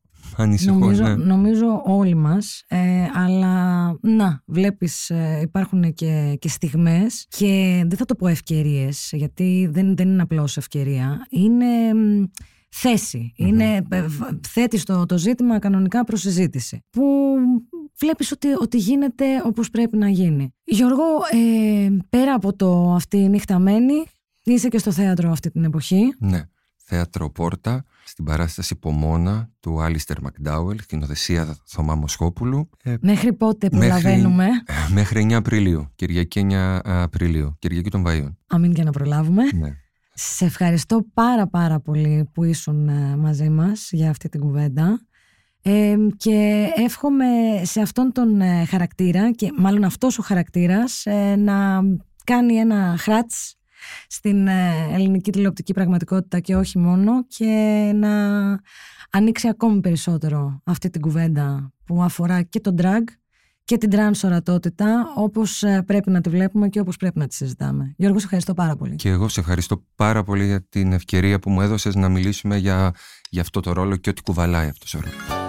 B: νομίζω,
A: ναι.
B: νομίζω όλοι μας, ε, αλλά να, βλέπεις ε, υπάρχουν και, και στιγμές και δεν θα το πω ευκαιρίες, γιατί δεν, δεν είναι απλώς ευκαιρία. Είναι θέση. Είναι, ε, θέτεις το, το ζήτημα κανονικά προς συζήτηση. Που βλέπεις ότι, ότι γίνεται όπως πρέπει να γίνει. Γιώργο, ε, πέρα από το αυτή η νύχτα μένει, είσαι και στο θέατρο αυτή την εποχή.
A: Ναι. Θέατρο Πόρτα, στην παράσταση Πομόνα του Άλιστερ Μακντάουελ, σκηνοθεσία Θωμά Μοσχόπουλου.
B: Ε, μέχρι πότε προλαβαίνουμε;
A: Μέχρι, μέχρι 9 Απριλίου, Κυριακή 9 Απριλίου, Κυριακή των Βαΐων.
B: Αμήν και να προλάβουμε.
A: Ναι.
B: Σε ευχαριστώ πάρα πάρα πολύ που ήσουν ε, μαζί μας για αυτή την κουβέντα. Ε, και εύχομαι σε αυτόν τον ε, χαρακτήρα και μάλλον αυτός ο χαρακτήρας ε, να κάνει ένα χράτς στην ελληνική τηλεοπτική πραγματικότητα και όχι μόνο και να ανοίξει ακόμη περισσότερο αυτή την κουβέντα που αφορά και τον drag και την τρανς ορατότητα όπως πρέπει να τη βλέπουμε και όπως πρέπει να τη συζητάμε. Γιώργο, σε ευχαριστώ πάρα πολύ.
A: Και εγώ σε ευχαριστώ πάρα πολύ για την ευκαιρία που μου έδωσες να μιλήσουμε για, για αυτό το ρόλο και ό,τι κουβαλάει αυτός ο ρόλος.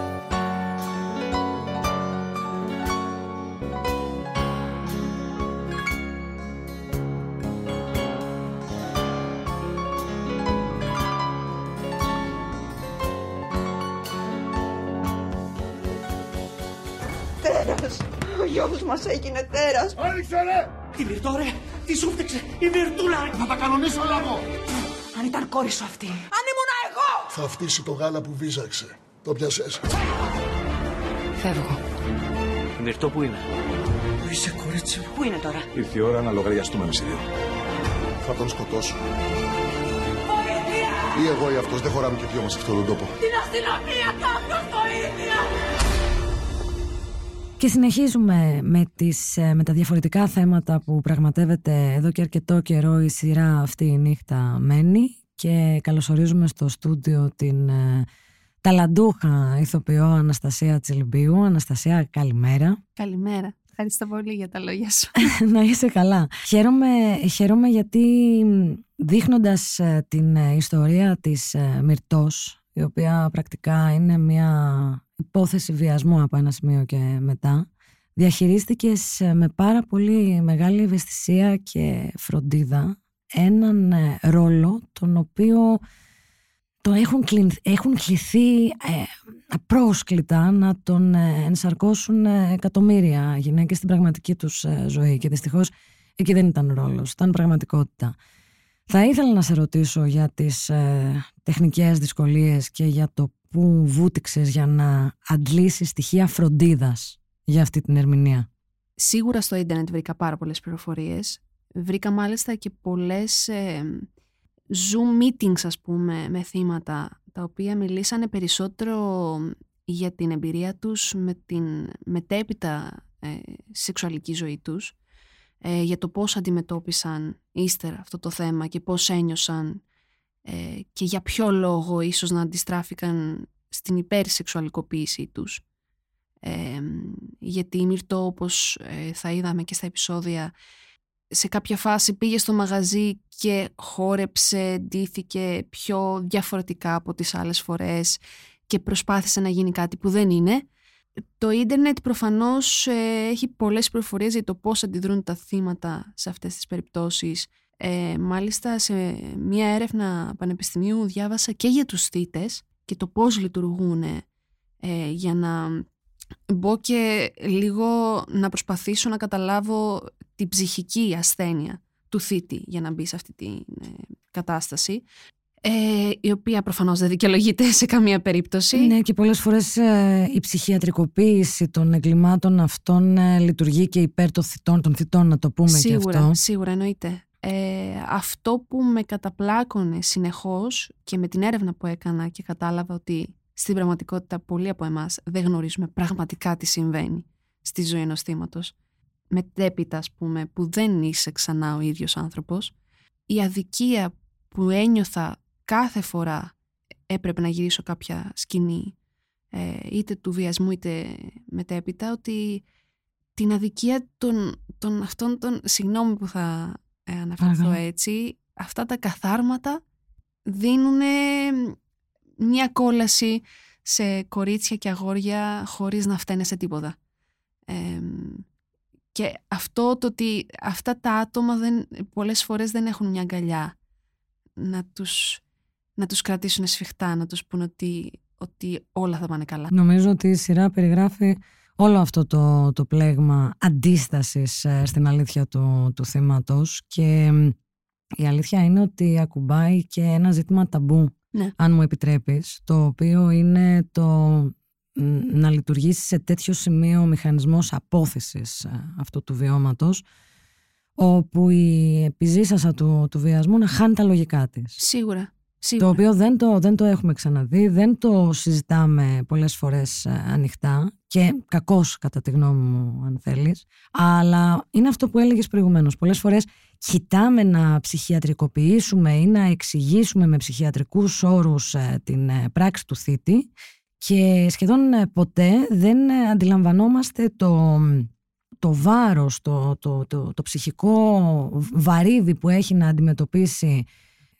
G: Τέρας.
J: Άνοιξε ρε!
K: Η Μυρτώ ρε! Τι σου φταίξε! Η Μυρτούλα ρε!
J: Θα τα κανονίσω όλα εγώ!
G: Αν ήταν κόρη σου αυτή.
E: Αν ήμουν εγώ!
J: Θα φτύσει το γάλα που βίζαξε. Το πιασες.
G: Φεύγω.
K: Η Μυρτώ που είναι;
G: Πού είσαι κορίτσι μου; Πού είναι τώρα;
D: Ήρθε η ώρα να λογαριαστούμε με δύο.
J: Θα τον σκοτώσω.
G: Βοήθεια!
J: Ή εγώ ή αυτός δεν χωράμε και δυο μας σε αυτόν τον τόπο.
G: Την αστυνομία κάποιος το ίδιο!
B: Και συνεχίζουμε με, τις, ε, με τα διαφορετικά θέματα που πραγματεύεται εδώ και αρκετό καιρό η σειρά αυτή η νύχτα μένει και καλωσορίζουμε στο στούντιο την ε, ταλαντούχα ηθοποιό Αναστασία Τσιλμπίου. Αναστασία, καλημέρα.
L: Καλημέρα. Ευχαριστώ πολύ για τα λόγια σου.
B: να είσαι καλά. Χαίρομαι, χαίρομαι γιατί δείχνοντας ε, την ιστορία της Μυρτός, η οποία πρακτικά είναι μια υπόθεση βιασμού από ένα σημείο και μετά, διαχειρίστηκες ε, με πάρα πολύ μεγάλη ευαισθησία και φροντίδα έναν ε, ρόλο τον οποίο το έχουν, έχουν κληθεί ε, απρόσκλητα να τον ε, ενσαρκώσουν εκατομμύρια γυναίκες στην πραγματική τους ζωή και δυστυχώς εκεί δεν ήταν ρόλος, ήταν πραγματικότητα. Θα ήθελα να σε ρωτήσω για τις τεχνικές δυσκολίες και για το που βούτυξες για να αντλήσεις στοιχεία φροντίδας για αυτή την ερμηνεία.
L: Σίγουρα στο ίντερνετ βρήκα πάρα πολλές πληροφορίες. Βρήκα μάλιστα και πολλές ε, Zoom meetings ας πούμε με θύματα τα οποία μιλήσανε περισσότερο για την εμπειρία τους με την μετέπειτα ε, σεξουαλική ζωή τους ε, για το πώς αντιμετώπισαν ύστερα αυτό το θέμα και πώς ένιωσαν ε, και για ποιο λόγο ίσως να αντιστράφηκαν στην υπερσεξουαλικοποίησή τους. Ε, γιατί η Μυρτώ όπως ε, θα είδαμε και στα επεισόδια σε κάποια φάση πήγε στο μαγαζί και χόρεψε, ντύθηκε πιο διαφορετικά από τις άλλες φορές και προσπάθησε να γίνει κάτι που δεν είναι. Το ίντερνετ προφανώς έχει πολλές προφορίες για το πώς αντιδρούν τα θύματα σε αυτές τις περιπτώσεις. Ε, μάλιστα σε μια έρευνα πανεπιστημίου διάβασα και για τους θύτες και το πώς λειτουργούν ε, για να μπω και λίγο να προσπαθήσω να καταλάβω την ψυχική ασθένεια του θήτη για να μπει σε αυτή την ε, κατάσταση ε, η οποία προφανώς δεν δικαιολογείται σε καμία περίπτωση.
B: Ναι και πολλές φορές ε, η ψυχιατρικοποίηση των εγκλημάτων αυτών λειτουργεί και υπέρ των θητών, των θητών να το πούμε
L: σίγουρα,
B: και αυτό.
L: Σίγουρα εννοείται. Ε, αυτό που με καταπλάκωνε συνεχώς και με την έρευνα που έκανα και κατάλαβα ότι στην πραγματικότητα πολλοί από εμάς δεν γνωρίζουμε πραγματικά τι συμβαίνει στη ζωή ενός θύματος. Μετέπειτα, ας πούμε, που δεν είσαι ξανά ο ίδιος άνθρωπος, η αδικία που ένιωθα κάθε φορά έπρεπε να γυρίσω κάποια σκηνή, ε, είτε του βιασμού είτε μετέπειτα, ότι την αδικία των, των αυτών των, συγγνώμη που θα ε, αναφερθώ έτσι, αυτά τα καθάρματα δίνουν μια κόλαση σε κορίτσια και αγόρια χωρίς να φταίνε σε τίποτα. και αυτό το ότι αυτά τα άτομα δεν, πολλές φορές δεν έχουν μια αγκαλιά να τους να τους κρατήσουν σφιχτά, να τους πούν ότι, ότι όλα θα πάνε καλά.
B: Νομίζω ότι η σειρά περιγράφει όλο αυτό το, το πλέγμα αντίστασης ε, στην αλήθεια του, του θύματος και η αλήθεια είναι ότι ακουμπάει και ένα ζήτημα ταμπού,
L: Ναι.
B: αν μου επιτρέπεις, το οποίο είναι το μ, να λειτουργήσει σε τέτοιο σημείο ο μηχανισμός απόθεσης ε, αυτού του βιώματος, όπου η επιζήσασα του, του βιασμού να χάνει τα λογικά της.
L: Σίγουρα.
B: Το
L: Σίγουρα.
B: οποίο δεν το, δεν το έχουμε ξαναδεί, δεν το συζητάμε πολλές φορές ε, ανοιχτά και κακώς κατά τη γνώμη μου αν θέλεις, αλλά είναι αυτό που έλεγες προηγουμένως. Πολλές φορές κοιτάμε να ψυχιατρικοποιήσουμε ή να εξηγήσουμε με ψυχιατρικούς όρους ε, την ε, πράξη του θήτη και σχεδόν ε, ποτέ δεν ε, αντιλαμβανόμαστε το, το βάρος, το, το, το, το ψυχικό βαρύδι που έχει να αντιμετωπίσει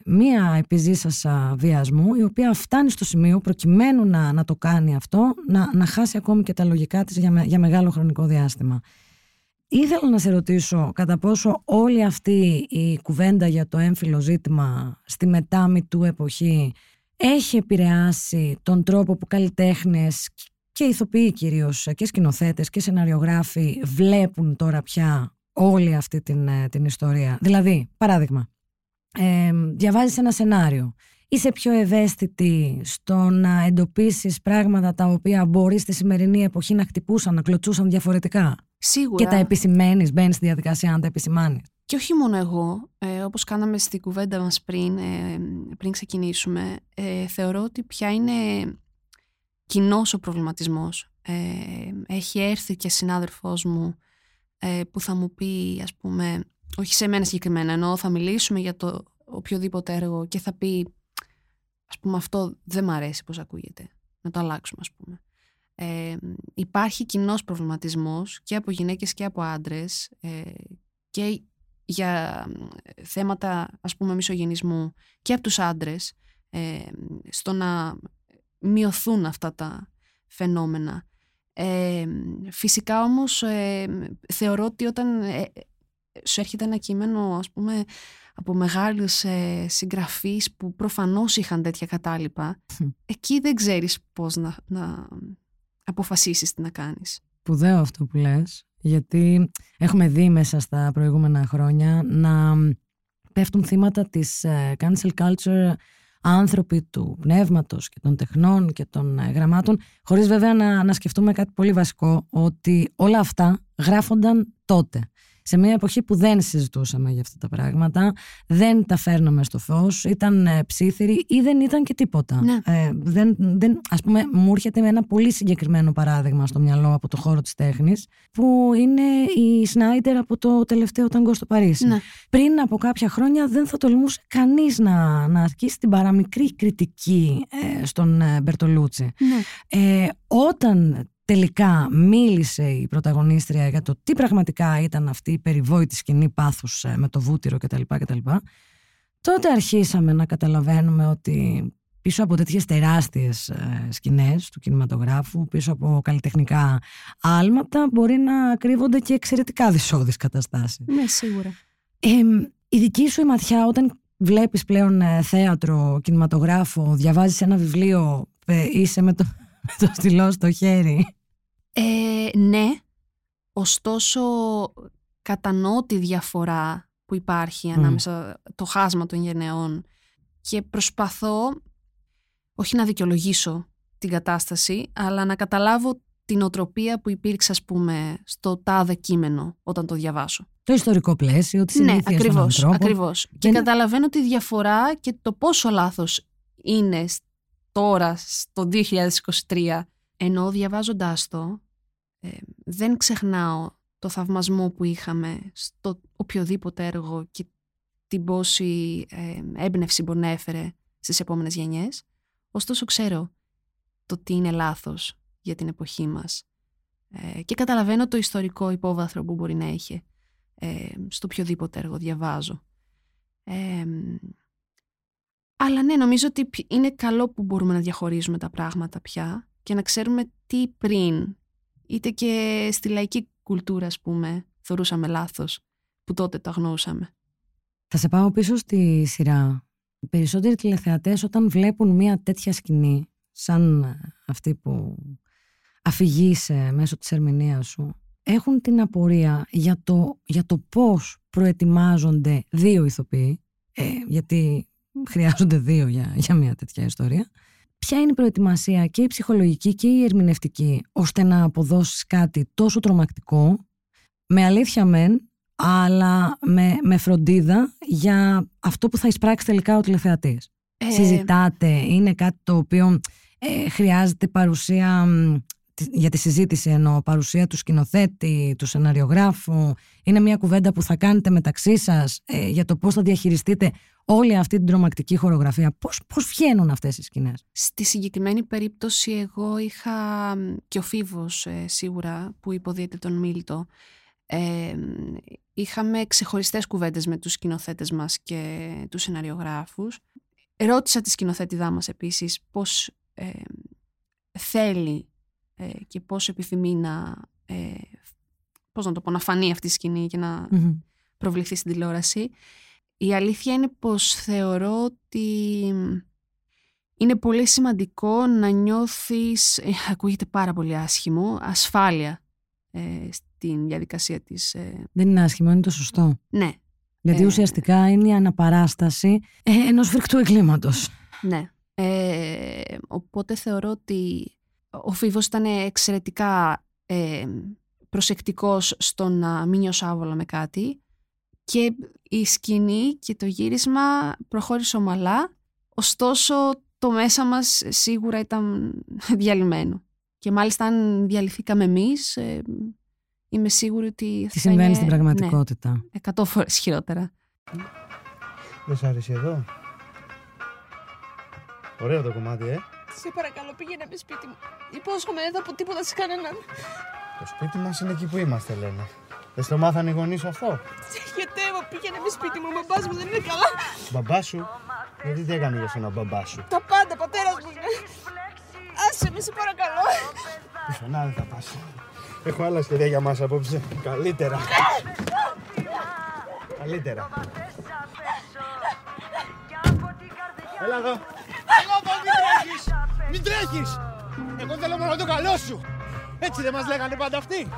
B: μία επιζήσασα βιασμού η οποία φτάνει στο σημείο προκειμένου να, να το κάνει αυτό να, να χάσει ακόμη και τα λογικά της για, με- για μεγάλο χρονικό διάστημα. Ήθελα να σε ρωτήσω κατά πόσο όλη αυτή η κουβέντα για το έμφυλο ζήτημα στη μετάμη του εποχή έχει επηρεάσει τον τρόπο που καλλιτέχνες και ηθοποιοί κυρίως και σκηνοθέτες και σεναριογράφοι βλέπουν τώρα πια όλη αυτή την, ε, την ιστορία. Δηλαδή, παράδειγμα, ε, διαβάζεις ένα σενάριο. Είσαι πιο ευαίσθητη στο να εντοπίσεις πράγματα τα οποία μπορείς στη σημερινή εποχή να χτυπούσαν, να κλωτσούσαν διαφορετικά;
L: Σίγουρα.
B: Και τα επισημαίνεις, μπαίνεις στη διαδικασία να τα επισημάνεις;
L: Και όχι μόνο εγώ, ε, όπως κάναμε στην κουβέντα μας πριν, ε, πριν ξεκινήσουμε, ε, θεωρώ ότι πια είναι κοινός ο προβληματισμός. Ε, έχει έρθει και συνάδελφός μου ε, που θα μου πει, ας πούμε, όχι σε μένα συγκεκριμένα, ενώ θα μιλήσουμε για το οποιοδήποτε έργο και θα πει, ας πούμε, αυτό δεν μ' αρέσει πώς ακούγεται, να το αλλάξουμε, ας πούμε. Ε, υπάρχει κοινός προβληματισμός και από γυναίκες και από άντρες ε, και για ε, θέματα ας πούμε μισογενισμού και από τους άντρες ε, στο να μειωθούν αυτά τα φαινόμενα. Ε, φυσικά όμως ε, θεωρώ ότι όταν ε, σου έρχεται ένα κείμενο ας πούμε από μεγάλους ε, συγγραφείς που προφανώς είχαν τέτοια κατάλοιπα εκεί δεν ξέρεις πώς να, να αποφασίσεις τι να κάνεις.
B: Σπουδαίο αυτό που λες, γιατί έχουμε δει μέσα στα προηγούμενα χρόνια να πέφτουν θύματα της ε, cancel culture άνθρωποι του πνεύματος και των τεχνών και των ε, γραμμάτων, χωρίς βέβαια να, να σκεφτούμε κάτι πολύ βασικό, ότι όλα αυτά γράφονταν τότε. Σε μια εποχή που δεν συζητούσαμε για αυτά τα πράγματα, δεν τα φέρναμε στο φως, ήταν ε, ψήθυροι ή δεν ήταν και τίποτα.
L: Ναι.
B: Ε, δεν, δεν, ας πούμε, μου έρχεται με ένα πολύ συγκεκριμένο παράδειγμα στο μυαλό από το χώρο της τέχνης, που είναι η Σνάιντερ από το τελευταίο ταγκό στο Παρίσι.
L: Ναι.
B: Πριν από κάποια χρόνια δεν θα τολμούσε κανείς να, να ασκήσει την παραμικρή κριτική ε, στον ε, Μπερτολούτσι.
L: Ναι.
B: Ε, όταν τελικά μίλησε η πρωταγωνίστρια για το τι πραγματικά ήταν αυτή η περιβόητη σκηνή πάθους ε, με το βούτυρο κτλ. κτλ. Τότε αρχίσαμε να καταλαβαίνουμε ότι πίσω από τέτοιες τεράστιες ε, σκηνές του κινηματογράφου, πίσω από καλλιτεχνικά άλματα, μπορεί να κρύβονται και εξαιρετικά δυσόδεις καταστάσεις.
L: Ναι, σίγουρα.
B: Ε, η δική σου η ματιά όταν βλέπεις πλέον ε, θέατρο, κινηματογράφο, διαβάζεις ένα βιβλίο, ε, είσαι με το, με το στυλό στο χέρι.
L: Ε, ναι, ωστόσο κατανοώ τη διαφορά που υπάρχει ανάμεσα το χάσμα των γενεών και προσπαθώ όχι να δικαιολογήσω την κατάσταση, αλλά να καταλάβω την οτροπία που υπήρξε, ας πούμε, στο τάδε κείμενο όταν το διαβάσω.
B: Το ιστορικό πλαίσιο, τη
L: Ναι,
B: συνήθεια των
L: ακριβώς,
B: ανθρώπων.
L: ακριβώς. Και
B: Δεν-
L: καταλαβαίνω τη διαφορά και το πόσο λάθος είναι σ- τώρα, στο 2023. Ενώ διαβάζοντάς το, ε, δεν ξεχνάω το θαυμασμό που είχαμε στο οποιοδήποτε έργο και την πόση ε, έμπνευση μπορεί να έφερε στις επόμενες γενιές. Ωστόσο ξέρω το τι είναι λάθος για την εποχή μας. Ε, και καταλαβαίνω το ιστορικό υπόβαθρο που μπορεί να έχει ε, στο οποιοδήποτε έργο διαβάζω. Ε, αλλά ναι, νομίζω ότι πι- είναι καλό που μπορούμε να διαχωρίζουμε τα πράγματα πια και να ξέρουμε τι πριν, είτε και στη λαϊκή κουλτούρα, ας πούμε, θεωρούσαμε λάθος, που τότε το αγνοούσαμε.
B: Θα σε πάω πίσω στη σειρά περισσότεροι τηλεθεατές όταν βλέπουν μια τέτοια σκηνή, σαν αυτή που αφηγείσαι μέσω της ερμηνείας σου, έχουν την απορία για το, για το πώς προετοιμάζονται δύο ηθοποιοί, ε, γιατί χρειάζονται δύο για, για μια τέτοια ιστορία, ποια είναι η προετοιμασία και η ψυχολογική και η ερμηνευτική ώστε να αποδώσεις κάτι τόσο τρομακτικό με αλήθεια μεν αλλά με, με φροντίδα για αυτό που θα εισπράξει τελικά ο τηλεθεατής. Ε... Συζητάτε, είναι κάτι το οποίο ε, χρειάζεται παρουσία για τη συζήτηση εννοώ, παρουσία του σκηνοθέτη, του σεναριογράφου. Είναι μια κουβέντα που θα κάνετε μεταξύ σας ε, για το πώς θα διαχειριστείτε όλη αυτή την τρομακτική χορογραφία. Πώς, πώς βγαίνουν αυτές οι σκηνές;
L: Στη συγκεκριμένη περίπτωση εγώ είχα και ο Φίβος ε, σίγουρα που υποδίεται τον Μίλτο. Ε, είχαμε ξεχωριστές κουβέντες με τους σκηνοθέτες μας και τους σεναριογράφους. Ρώτησα τη σκηνοθέτηδά μας επίσης πώς ε, θέλει ε, και πώς επιθυμεί να, ε, πώς να το πω, να φανεί αυτή η σκηνή και να προβληθεί στην τηλεόραση. Η αλήθεια είναι πως θεωρώ ότι είναι πολύ σημαντικό να νιώθεις, ε, ακούγεται πάρα πολύ άσχημο, ασφάλεια ε, στην διαδικασία της. Ε...
B: Δεν είναι άσχημο, είναι το σωστό.
L: Ναι.
B: Γιατί ε, ουσιαστικά είναι η αναπαράσταση ε, ενός φρικτού εγκλήματος.
L: Ναι. οπότε θεωρώ ότι ο Φίβος ήταν εξαιρετικά προσεκτικός στο να μην νιώσω άβολα με κάτι και η σκηνή και το γύρισμα προχώρησε ομαλά, ωστόσο το μέσα μας σίγουρα ήταν διαλυμένο. Και μάλιστα αν διαλυθήκαμε εμείς, ε, είμαι σίγουρη ότι
B: Τι συμβαίνει στην πραγματικότητα; Ναι,
L: εκατό φορές χειρότερα.
M: Δεν σ' άρεσε εδώ; Ωραίο το κομμάτι, ε.
N: Σε παρακαλώ, πήγαινε με σπίτι μου. Υπόσχομαι, δεν θα πω τίποτα σε κανέναν.
M: Το σπίτι μας είναι εκεί που είμαστε, Λένα. Δεν στο μάθανε οι γονείς σου αυτό.
N: Σε πήγαινε με σπίτι μου. Ο μπαμπάς μου δεν είναι καλά.
M: Μπαμπά σου. Γιατί τι έκανε για σένα ο μπαμπά σου.
N: Τα πάντα, πατέρα μου είναι. Άσε με, σε παρακαλώ.
M: Πουθενά δεν θα πας. Έχω άλλα σχέδια για μας απόψε. Καλύτερα. Καλύτερα. Έλα εδώ. Έλα εδώ, μην τρέχεις. Μην τρέχεις. Εγώ θέλω μόνο το καλό σου. Έτσι δεν μας λέγανε πάντα αυτοί.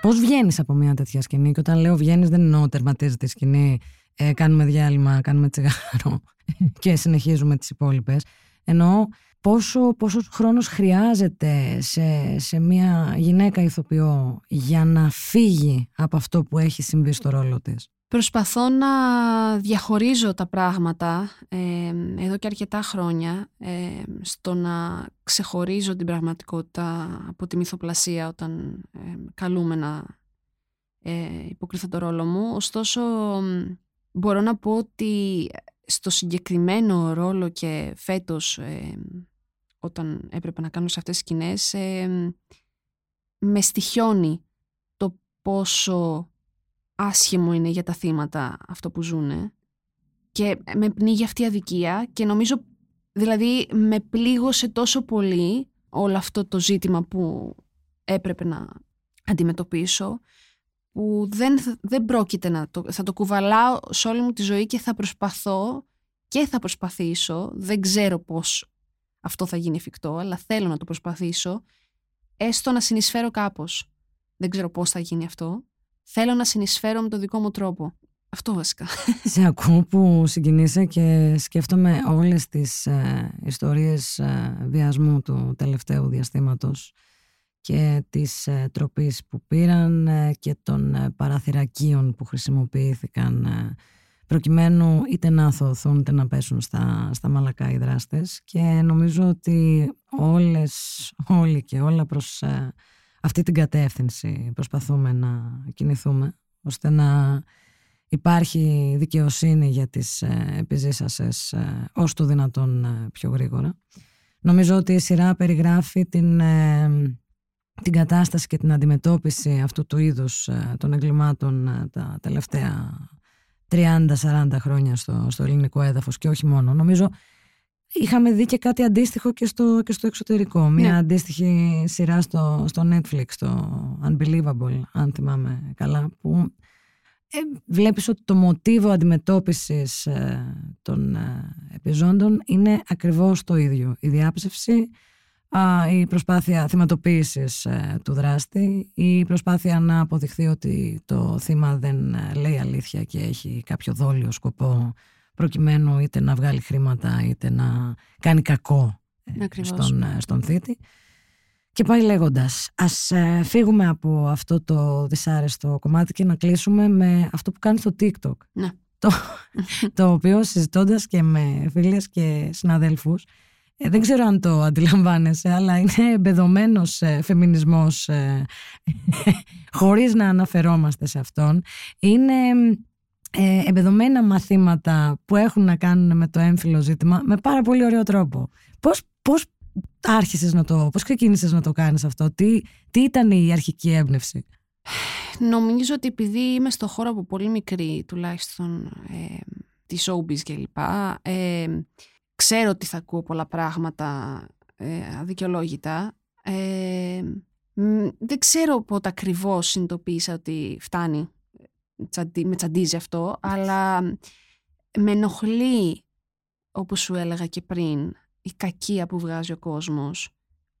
B: Πώς βγαίνεις από μια τέτοια σκηνή, και όταν λέω βγαίνεις, δεν εννοώ τερματίζεται η σκηνή, ε, κάνουμε διάλειμμα, κάνουμε τσιγάρο και συνεχίζουμε τις υπόλοιπες. Εννοώ πόσο, πόσος χρόνος χρειάζεται σε, σε μια γυναίκα ηθοποιό για να φύγει από αυτό που έχει συμβεί στο ρόλο της.
L: Προσπαθώ να διαχωρίζω τα πράγματα ε, εδώ και αρκετά χρόνια ε, στο να ξεχωρίζω την πραγματικότητα από τη μυθοπλασία όταν ε, καλούμε να ε, υποκριθώ το ρόλο μου. Ωστόσο μπορώ να πω ότι στο συγκεκριμένο ρόλο και φέτος ε, όταν έπρεπε να κάνω σε αυτές τις σκηνές με στοιχιώνει το πόσο άσχημο είναι για τα θύματα αυτό που ζουνε και με πνίγει αυτή η αδικία και νομίζω δηλαδή με πλήγωσε τόσο πολύ όλο αυτό το ζήτημα που έπρεπε να αντιμετωπίσω που δεν, δεν πρόκειται να το, θα το κουβαλάω σε όλη μου τη ζωή και θα προσπαθώ και θα προσπαθήσω, δεν ξέρω πώς αυτό θα γίνει εφικτό, αλλά θέλω να το προσπαθήσω, έστω να συνεισφέρω κάπως. Δεν ξέρω πώς θα γίνει αυτό, Θέλω να συνεισφέρω με το δικό μου τρόπο. Αυτό βασικά.
B: Σε ακούω που συγκινείσαι και σκέφτομαι όλες τις ε, ιστορίες ε, βιασμού του τελευταίου διαστήματος και της ε, τροπής που πήραν ε, και των ε, παραθυρακίων που χρησιμοποιήθηκαν προκειμένου είτε να αθωωθούν είτε να πέσουν στα, στα μαλακά οι δράστες και νομίζω ότι όλες, όλοι και όλα προς αυτή την κατεύθυνση προσπαθούμε να κινηθούμε ώστε να υπάρχει δικαιοσύνη για τις ε, επιζήσασες ε, ως το δυνατόν ε, πιο γρήγορα. Νομίζω ότι η σειρά περιγράφει την, την κατάσταση και την αντιμετώπιση αυτού του είδους των εγκλημάτων τα τελευταία 30-40 χρόνια στο, στο ελληνικό έδαφος και όχι μόνο. Νομίζω Είχαμε δει και κάτι αντίστοιχο και στο, και στο εξωτερικό. Μια ναι. αντίστοιχη σειρά στο, στο Netflix, το Unbelievable, αν θυμάμαι καλά, που ε, βλέπεις ότι το μοτίβο αντιμετώπισης ε, των ε, επιζώντων είναι ακριβώς το ίδιο. Η διάψευση, η προσπάθεια θυματοποίησης του δράστη, η προσπάθεια να αποδειχθεί ότι το θύμα δεν λέει αλήθεια και έχει κάποιο δόλιο σκοπό προκειμένου είτε να βγάλει χρήματα είτε να κάνει κακό στον, στον θήτη. Και πάει λέγοντας, ας ε, φύγουμε από αυτό το δυσάρεστο κομμάτι και να κλείσουμε με αυτό που κάνει στο TikTok.
L: Ναι.
B: Το, το οποίο συζητώντας και με φίλες και συναδέλφους, ε, δεν ξέρω αν το αντιλαμβάνεσαι, αλλά είναι εμπεδομένος ε, φεμινισμός ε, χωρίς να αναφερόμαστε σε αυτόν. Είναι ε, εμπεδομένα μαθήματα που έχουν να κάνουν με το έμφυλο ζήτημα με πάρα πολύ ωραίο τρόπο. Πώς, πώς άρχισες να το, πώς ξεκίνησες να το κάνεις αυτό, τι, τι ήταν η αρχική έμπνευση;
L: Νομίζω ότι επειδή είμαι στο χώρο από πολύ μικρή, τουλάχιστον ε, της showbiz και λοιπά, ε, ξέρω ότι θα ακούω πολλά πράγματα ε, αδικαιολόγητα. Ε, δεν ξέρω πότε ακριβώς συνειδητοποίησα ότι φτάνει, με τσαντίζει αυτό, αλλά με ενοχλεί, όπως σου έλεγα και πριν, η κακία που βγάζει ο κόσμος,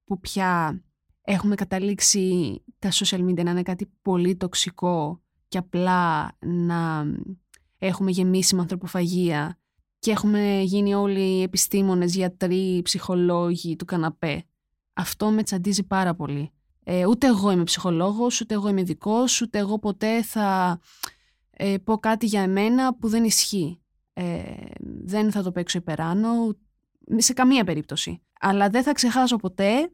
L: που πια έχουμε καταλήξει τα social media να είναι κάτι πολύ τοξικό και απλά να έχουμε γεμίσει με ανθρωποφαγία και έχουμε γίνει όλοι επιστήμονες, γιατροί, ψυχολόγοι του καναπέ. Αυτό με τσαντίζει πάρα πολύ. Ε, ούτε εγώ είμαι ψυχολόγος, ούτε εγώ είμαι ειδικός, ούτε εγώ ποτέ θα ε, πω κάτι για εμένα που δεν ισχύει. Ε, δεν θα το παίξω υπεράνω, σε καμία περίπτωση. Αλλά δεν θα ξεχάσω ποτέ,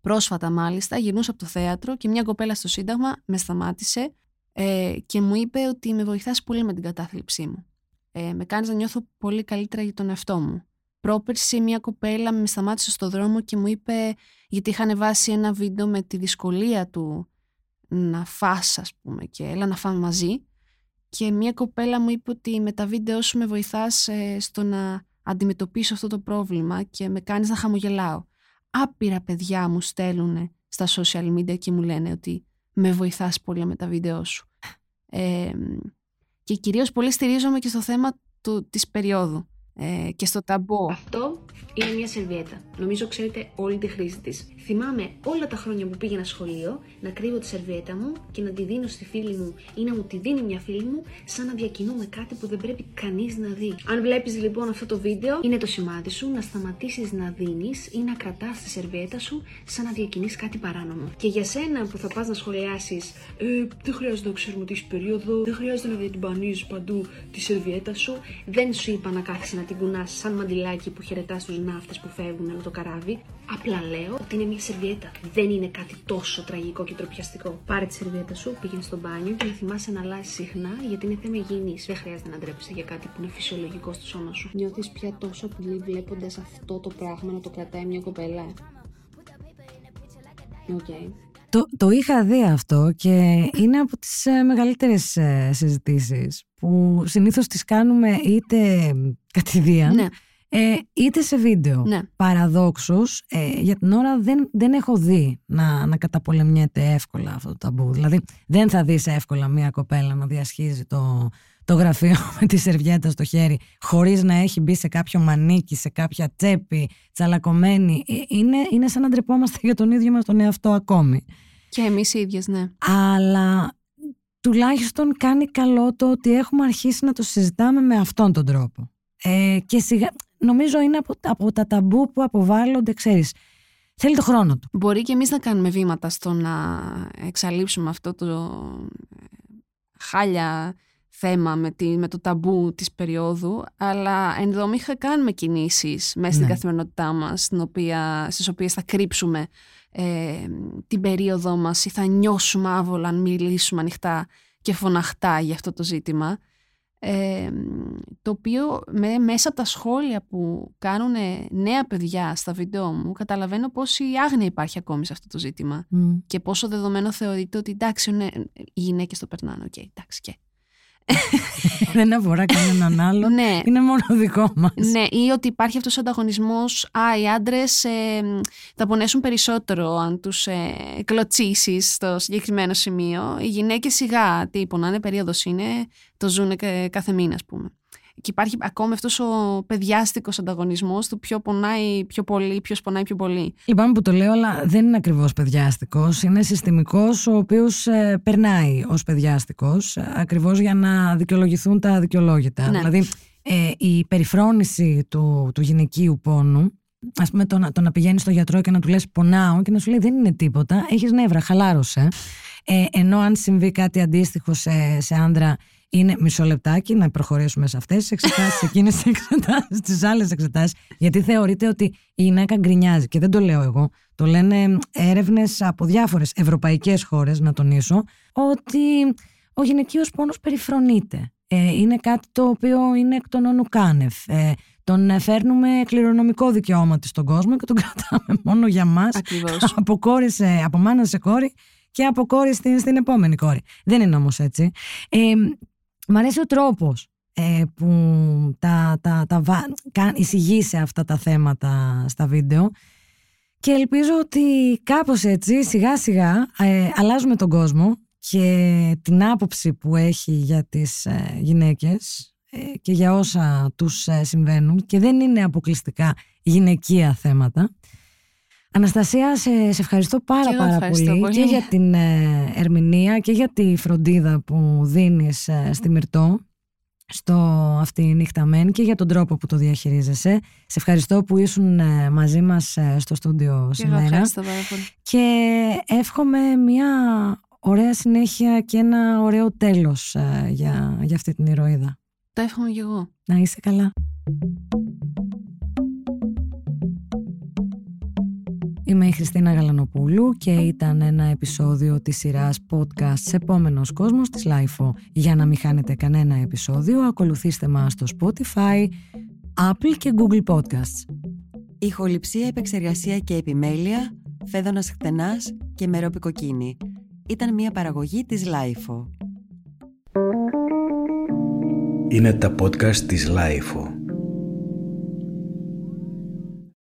L: πρόσφατα μάλιστα, γυρνούσα από το θέατρο και μια κοπέλα στο Σύνταγμα με σταμάτησε ε, και μου είπε ότι με βοηθάς πολύ με την κατάθλιψή μου. Ε, με κάνεις να νιώθω πολύ καλύτερα για τον εαυτό μου. Πρόπερση μια κοπέλα με σταμάτησε στο δρόμο και μου είπε, γιατί είχαν βάσει ένα βίντεο με τη δυσκολία του να φας ας πούμε και έλα να φάμε μαζί και μια κοπέλα μου είπε ότι με τα βίντεο σου με βοηθάς ε, στο να αντιμετωπίσω αυτό το πρόβλημα και με κάνεις να χαμογελάω. Άπειρα παιδιά μου στέλνουν στα social media και μου λένε ότι με βοηθάς πολύ με τα βίντεο σου. Ε, και κυρίως πολύ στηρίζομαι και στο θέμα του, της περίοδου ε, και στο ταμπό.
O: Αυτό είναι μια σερβιέτα. Νομίζω ξέρετε όλη τη χρήση της. Θυμάμαι όλα τα χρόνια που πήγαινα σχολείο να κρύβω τη σερβιέτα μου και να τη δίνω στη φίλη μου ή να μου τη δίνει μια φίλη μου, σαν να διακινούμε κάτι που δεν πρέπει κανείς να δει. Αν βλέπεις λοιπόν αυτό το βίντεο, είναι το σημάδι σου να σταματήσεις να δίνεις ή να κρατάς τη σερβιέτα σου σαν να διακινείς κάτι παράνομο. Και για σένα που θα πας να σχολιάσεις, ε, δεν χρειάζεται να ξέρουμε τι περίοδο, δεν χρειάζεται να διατυμπανίζεις παντού τη σερβιέτα σου, δεν σου είπα να κάθεσαι να την κουνά σαν μαντιλάκι που χαιρετάς τους ναύτες που φεύγουν με το καράβι. Απλά λέω ότι είναι μια σερβιέτα. Δεν είναι κάτι τόσο τραγικό και τροπιαστικό. Πάρε τη σερβιέτα σου, πήγαινε στο μπάνιο και να θυμάσαι να αλλάζεις συχνά γιατί είναι θέμα υγιεινής. Δεν χρειάζεται να ντρέπεσαι για κάτι που είναι φυσιολογικό στο σώμα σου. Νιώθεις πια τόσο πολύ βλέποντας αυτό το πράγμα να το κρατάει μια κοπέλα; OK. Okay.
B: Το, το είχα δει αυτό και είναι από τις ε, μεγαλύτερες ε, συζητήσεις που συνήθως τις κάνουμε είτε κατ' ιδίαν
L: ναι.
B: ε, είτε σε βίντεο.
L: Ναι.
B: Παραδόξως, ε, για την ώρα δεν, δεν έχω δει να, να καταπολεμιέται εύκολα αυτό το ταμπού. Δηλαδή δεν θα δεις εύκολα μια κοπέλα να διασχίζει το, το γραφείο με τη σερβιέτα στο χέρι χωρίς να έχει μπει σε κάποιο μανίκι, σε κάποια τσέπη, τσαλακωμένη. Ε, είναι, είναι σαν να ντρεπόμαστε για τον ίδιο μας τον εαυτό ακόμη.
L: Και εμείς οι ίδιες, ναι.
B: Αλλά τουλάχιστον κάνει καλό το ότι έχουμε αρχίσει να το συζητάμε με αυτόν τον τρόπο. Ε, και σιγά, νομίζω είναι από, από τα ταμπού που αποβάλλονται, ξέρεις, θέλει το χρόνο του.
L: Μπορεί και εμείς να κάνουμε βήματα στο να εξαλείψουμε αυτό το ε, χάλια θέμα με, τη, με το ταμπού της περίοδου, αλλά ενδομήχα κάνουμε κινήσεις μέσα στην ναι. καθημερινότητά μας, στην οποία, στις οποίες θα κρύψουμε ε, την περίοδό μας ή θα νιώσουμε άβολα αν μιλήσουμε ανοιχτά και φωναχτά για αυτό το ζήτημα. Ε, το οποίο με, μέσα από τα σχόλια που κάνουν νέα παιδιά στα βίντεο μου καταλαβαίνω πόση άγνοια υπάρχει ακόμη σε αυτό το ζήτημα και πόσο δεδομένο θεωρείται ότι εντάξει ναι, οι γυναίκες το περνάνε, OK, okay, εντάξει και
B: δεν αφορά κανέναν άλλο.
L: ναι.
B: Είναι μόνο δικό μας.
L: Ναι, ή ότι υπάρχει αυτός ο ανταγωνισμός. Α, οι άντρες ε, θα πονέσουν περισσότερο αν τους ε, κλωτσίσεις στο συγκεκριμένο σημείο. Οι γυναίκες σιγά, τι πονάνε, περίοδος είναι, το ζουν κάθε μήνα, ας πούμε. Και υπάρχει ακόμα αυτός ο παιδιάστικος ανταγωνισμός του ποιο πονάει πιο πολύ, ποιος πονάει πιο πολύ.
B: Λυπάμαι που το λέω, αλλά δεν είναι ακριβώς παιδιάστικος. Είναι συστημικός, ο οποίος ε, περνάει ως παιδιάστικος, ακριβώς για να δικαιολογηθούν τα δικαιολόγητα.
L: Ναι.
B: Δηλαδή, ε, η περιφρόνηση του, του γυναικείου πόνου, ας πούμε, το, να- το να πηγαίνεις στο γιατρό και να του λες πονάω και να σου λέει δεν είναι τίποτα, έχεις νεύρα, χαλάρωσε. Ε, ενώ αν συμβεί κάτι αντίστοιχο σε, σε άντρα, είναι μισό λεπτάκι να προχωρήσουμε σε αυτές τις εξετάσεις, εκείνες τις εξετάσεις, τις άλλες εξετάσεις. Γιατί θεωρείται ότι η γυναίκα γκρινιάζει. Και δεν το λέω εγώ. Το λένε έρευνες από διάφορες ευρωπαϊκές χώρες, να τονίσω, ότι ο γυναικείος πόνος περιφρονείται. Ε, είναι κάτι το οποίο είναι εκ των όνου κάνευ. Ε, τον ε, φέρνουμε κληρονομικό δικαιώματι στον κόσμο και τον κρατάμε μόνο για μας
L: Ακριβώς.
B: από, κόρη σε, από μάνα σε κόρη και από κόρη στην, στην επόμενη κόρη. Δεν είναι όμως έτσι. Ε, μ' αρέσει ο τρόπος ε, που τα, τα, τα, βα- κα- εισηγείσαι αυτά τα θέματα στα βίντεο και ελπίζω ότι κάπως έτσι σιγά σιγά ε, αλλάζουμε τον κόσμο και την άποψη που έχει για τις ε, γυναίκες ε, και για όσα τους ε, συμβαίνουν και δεν είναι αποκλειστικά γυναικεία θέματα. Αναστασία, σε, σε ευχαριστώ πάρα
L: Και εγώ
B: πάρα
L: ευχαριστώ
B: πολύ,
L: πολύ.
B: και για την ε, ερμηνεία και για τη φροντίδα που δίνεις ε, στη Μυρτώ στο αυτή η νύχτα μεν και για τον τρόπο που το διαχειρίζεσαι. Σε ευχαριστώ που ήσουν ε, μαζί μας ε, στο στούντιο
L: Και εγώ
B: σήμερα
L: ευχαριστώ πάρα πολύ.
B: και εύχομαι μια ωραία συνέχεια και ένα ωραίο τέλος ε, για, για αυτή την ηρωίδα.
L: Το εύχομαι κι εγώ.
B: Να είσαι καλά. Είμαι η Χριστίνα Γαλανοπούλου και ήταν ένα επεισόδιο της σειράς podcast «Επόμενος κόσμος» της LIFO. Για να μην χάνετε κανένα επεισόδιο, ακολουθήστε μας στο Spotify, Apple και Google Podcasts.
P: Ηχοληψία, επεξεργασία και επιμέλεια, φέδωνας χτενάς και μερόπικοκίνη. Ήταν μια παραγωγή της Lifeo.
C: Είναι τα podcast της Lifeo.